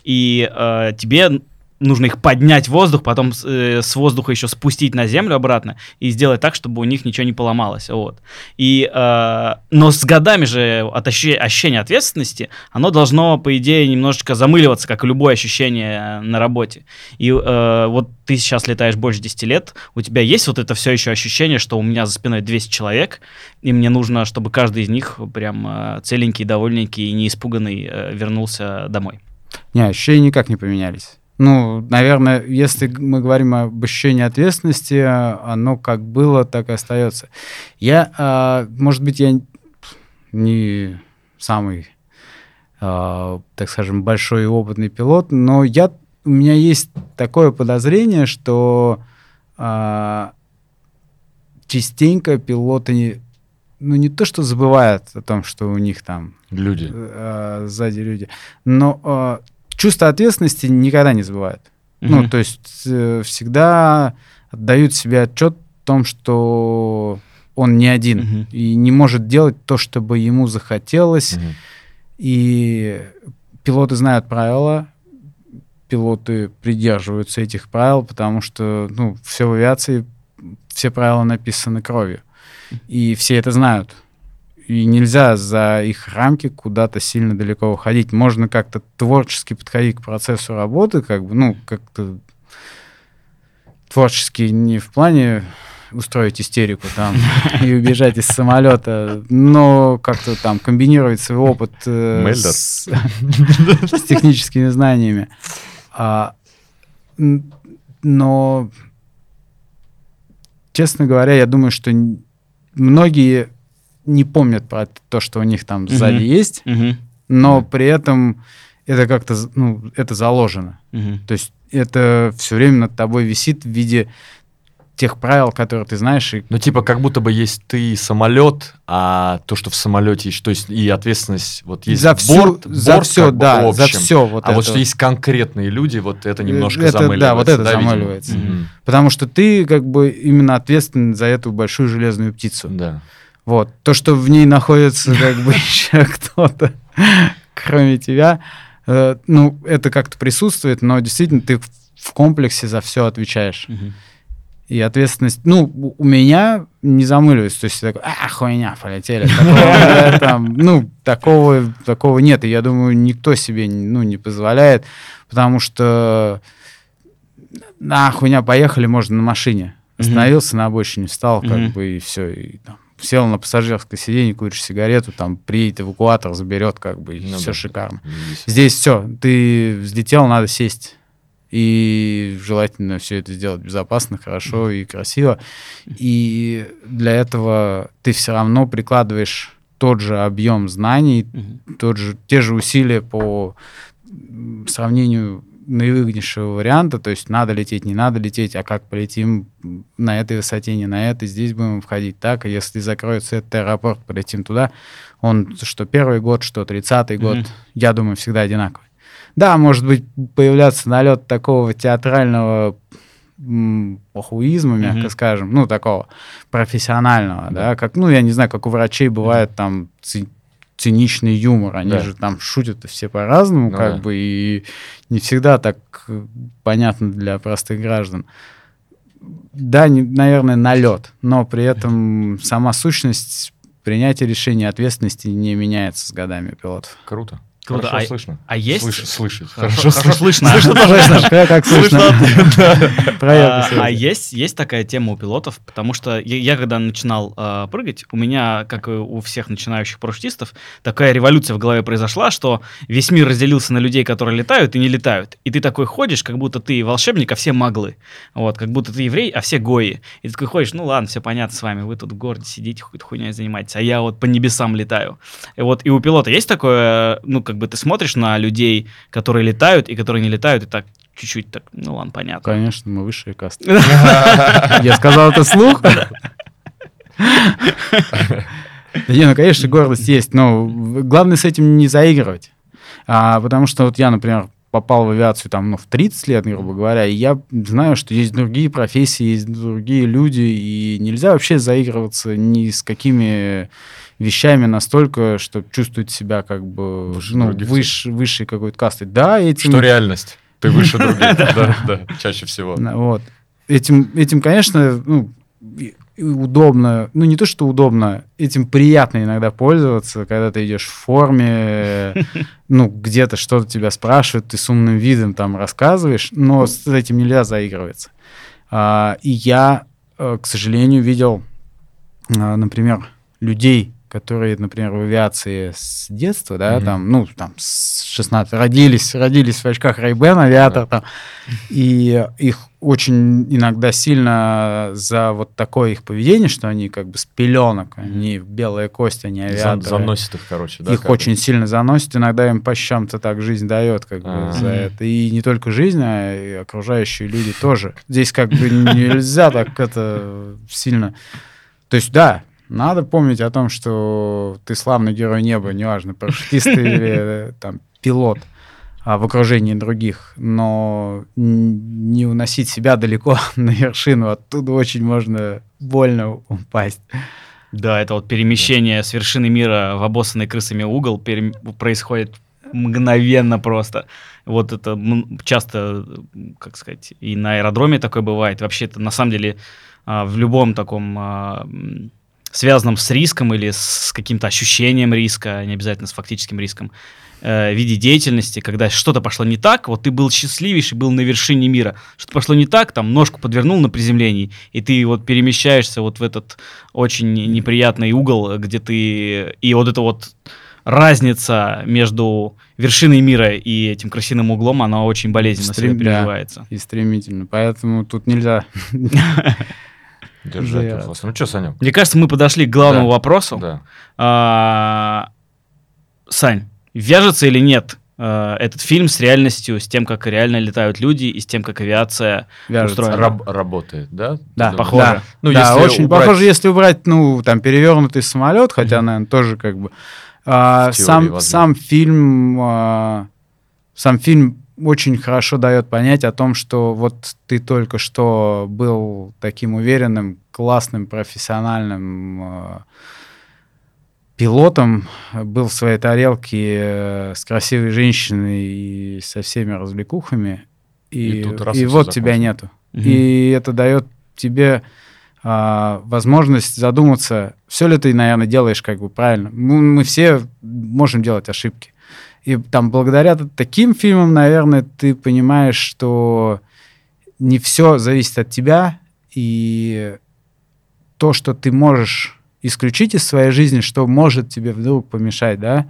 И э, тебе нужно их поднять в воздух, потом э, с воздуха еще спустить на землю обратно и сделать так, чтобы у них ничего не поломалось. Вот. И, э, но с годами же от ощущ- ощущение ответственности, оно должно, по идее, немножечко замыливаться, как и любое ощущение э, на работе. И э, вот ты сейчас летаешь больше 10 лет, у тебя есть вот это все еще ощущение, что у меня за спиной 200 человек, и мне нужно, чтобы каждый из них прям э, целенький, довольненький и не испуганный э, вернулся домой. Не, ощущения никак не поменялись. Ну, наверное, если мы говорим об ощущении ответственности, оно как было, так и остается. Я, а, может быть, я не самый, а, так скажем, большой и опытный пилот, но я, у меня есть такое подозрение, что а, частенько пилоты, не- ну, не то, что забывают о том, что у них там Люди. э, сзади люди. Но э, чувство ответственности никогда не забывают. Ну, Мгм. то есть э, всегда отдают себе отчет в том, что он не один Мгм. и не может делать то, что бы ему захотелось. Мгм. И пилоты знают правила, пилоты придерживаются этих правил, потому что, ну, все в авиации, все правила написаны кровью. И все это знают. И нельзя за их рамки куда-то сильно далеко уходить. Можно как-то творчески подходить к процессу работы, как бы, ну, как-то творчески не в плане устроить истерику там и убежать из самолета, но как-то там комбинировать свой опыт э, с, с техническими знаниями. А, но честно говоря, я думаю, что многие не помнят про то, что у них там сзади есть, Мгм. но Да. при этом это как-то, ну, это заложено. Мгм. То есть это все время над тобой висит в виде тех правил, которые ты знаешь, и Ну, типа, как будто бы есть ты самолет, а то, что в самолете есть, то есть и ответственность, вот есть за все, борт, за борт все, как бы да, за все вот а вот это. что есть конкретные люди, вот это немножко Это, да, замыливается. вот это видимо? замыливается. Мгм. Потому что ты как бы именно ответственен за эту большую железную птицу. Да. Вот. То, что в ней находится как бы еще кто-то, кроме тебя, э, ну, это как-то присутствует, но действительно ты в- комплексе за все отвечаешь. И ответственность, ну, у меня не замыливается, то есть такой, а, хуйня, полетели. Такого, да, там, ну, такого, такого нет, и я думаю, никто себе, ну, не позволяет, потому что, на, хуйня, поехали, можно на машине. Остановился на обочине, встал, как бы, и все, и там, сел на пассажирское сиденье, куришь сигарету, там, приедет эвакуатор, заберет, как бы, Ну все да. шикарно. Видите. Здесь все, ты взлетел, надо сесть. И желательно все это сделать безопасно, хорошо и красиво. И для этого ты все равно прикладываешь тот же объем знаний, тот же, те же усилия по сравнению наивыгоднейшего варианта, то есть надо лететь, не надо лететь, а как полетим на этой высоте, не на этой, здесь будем входить так, а если закроется этот аэропорт, полетим туда, он что первый год, что тридцатый год, Мгм. я думаю, всегда одинаковый. Да, может быть, появляться налет такого театрального похуизма, мягко Мгм. скажем, ну, такого профессионального, да. Да. как, ну, я не знаю, как у врачей бывает там ци- циничный юмор, они Да. же там шутят все по-разному, Ну как да. бы, и не всегда так э, понятно для простых граждан. Да, не- наверное, налет, но при этом сама сущность принятия решения ответственности не меняется с годами пилотов. Круто. Круто. Хорошо А- слышно. а есть- Слыш- слышать. Хорошо, хорошо слышно. Как как слышно? Проверка А, а есть, есть такая тема у пилотов, потому что я, когда начинал а, прыгать, у меня, как и у всех начинающих парашютистов, такая революция в голове произошла, что весь мир разделился на людей, которые летают и не летают. И ты такой ходишь, как будто ты волшебник, а все маглы. Вот, как будто ты еврей, а все гои. И ты такой ходишь, ну ладно, все понятно с вами, вы тут в городе сидите, какой-то хуйней занимаетесь, а я вот по небесам летаю. И вот и у пилота есть такое, ну, как бы ты смотришь на людей, которые летают и которые не летают, и так чуть-чуть так, ну ладно, понятно. Конечно, мы высшие касты. Я сказал это слух? Не, ну, конечно, гордость есть, но главное с этим не заигрывать. А, потому что вот я, например, попал в авиацию там, ну, в 30 лет, грубо говоря, и я знаю, что есть другие профессии, есть другие люди, и нельзя вообще заигрываться ни с какими вещами настолько, что чувствовать себя как бы Выше ну, выше, высшей какой-то кастой. Да, этим... Что реальность? Ты выше других. Да, чаще всего. Вот. Этим, этим, конечно, ну, удобно, ну не то, что удобно, этим приятно иногда пользоваться, когда ты идешь в форме, ну где-то что-то тебя спрашивают, ты с умным видом там рассказываешь, но с этим нельзя заигрываться. А, И я, э, к сожалению, видел, а, например, людей, которые, например, в авиации с детства, да, Мгм. там, ну, там, с 16, родились, родились в очках Ray-Ban, авиатор там, и их очень иногда сильно за вот такое их поведение, что они как бы с пеленок, они белая кость, они За- авиаторы. Заносит их, короче, да? их как очень сильно заносит, иногда им по щам-то так жизнь дает, как бы, А. за это. И не только жизнь, а и окружающие люди тоже. Здесь как бы нельзя так это сильно... То есть, да, надо помнить о том, что ты славный герой неба, неважно, парашютист или там пилот а, в окружении других, но не уносить себя далеко на вершину, оттуда очень можно больно упасть. Да, это вот перемещение с вершины мира в обоссанный крысами угол перем- происходит мгновенно просто. Вот это часто, как сказать, и на аэродроме такое бывает. Вообще это на самом деле а, в любом таком а, связанном с риском или с каким-то ощущением риска, не обязательно с фактическим риском, э, виде деятельности, когда что-то пошло не так, вот ты был счастливейший, был на вершине мира, что-то пошло не так, там ножку подвернул на приземлении, и ты вот перемещаешься вот в этот очень неприятный угол, где ты... И вот эта вот разница между вершиной мира и этим красивым углом, она очень болезненно себя Стрим- да. переживается. И стремительно. Поэтому тут нельзя Держать Зря. ухо. Ну что, Санек? Мне кажется, мы подошли к главному Да. вопросу. Да. А, Сань, вяжется или нет а, этот фильм с реальностью, с тем, как реально летают люди и с тем, как авиация Вяжется. устроена? Раб- работает, да? Да, Ты похоже. Да, Ну, да, если очень убрать- похоже, если убрать, ну, там, перевернутый самолет, хотя, наверное, тоже как бы... а, теории сам, возможно. сам фильм... а, сам фильм очень хорошо дает понять о том, что вот ты только что был таким уверенным, классным, профессиональным а, пилотом, был в своей тарелке э, с красивой женщиной и со всеми развлекухами, и, И тут раз и вот тебя нету. Мгм. И это дает тебе а, возможность задуматься, все ли ты, наверное, делаешь как бы правильно. Мы, мы все можем делать ошибки. И там благодаря таким фильмам, наверное, ты понимаешь, что не все зависит от тебя, и то, что ты можешь исключить из своей жизни, что может тебе вдруг помешать, да,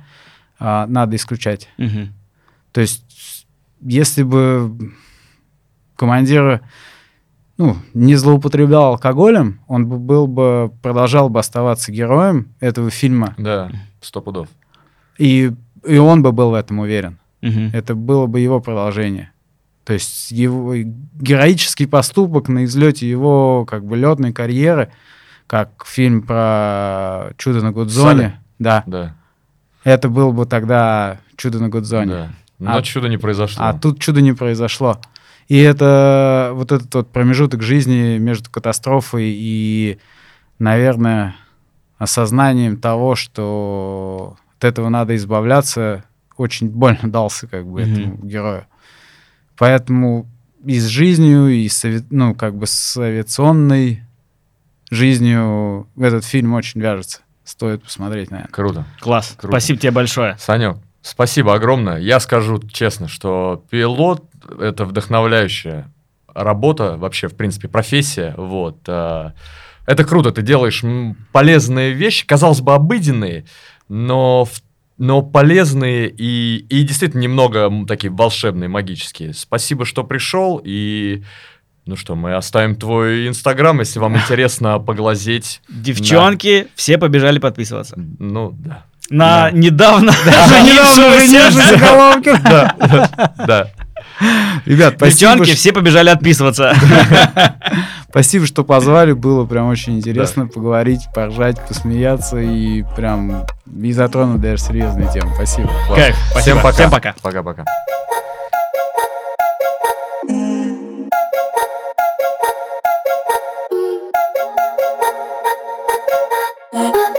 а, надо исключать. Мгм. То есть, если бы командир ну, не злоупотреблял алкоголем, он бы был бы, продолжал бы оставаться героем этого фильма, Да, сто пудов. и, и он бы был в этом уверен. Мгм. Это было бы его продолжение. То есть его героический поступок на излете его как бы летной карьеры, как фильм про чудо на Гудзоне, Салли. да, Да. это было бы тогда чудо на Гудзоне. да. Но А- чудо не произошло. А тут чудо не произошло. И это вот этот вот промежуток жизни между катастрофой и, наверное, осознанием того, что от этого надо избавляться, очень больно дался как бы Мгм. этому герою. Поэтому и с жизнью, и с, ну, как бы с авиационной жизнью этот фильм очень вяжется. Стоит посмотреть, наверное. Круто. Класс. Круто. Спасибо тебе большое. Санек, спасибо огромное. Я скажу честно, что пилот — это вдохновляющая работа, вообще, в принципе, профессия. Вот. а, Это круто, ты делаешь полезные вещи, казалось бы, обыденные, но, но полезные и, и действительно немного такие волшебные, магические. Спасибо, что пришел, и... Ну что, мы оставим твой инстаграм, если вам интересно поглазеть. Девчонки, все побежали подписываться. Ну, да. На Да. недавно Недавно женившегося-. Да, да. Ребят, спасибо, Девчонки, что- все побежали отписываться. Спасибо, что позвали. Было прям очень интересно поговорить, поржать, посмеяться и прям и затронуть даже серьезные темы. Спасибо. Класс. Кайф, Всем спасибо. пока. Всем пока. Пока-пока. Thank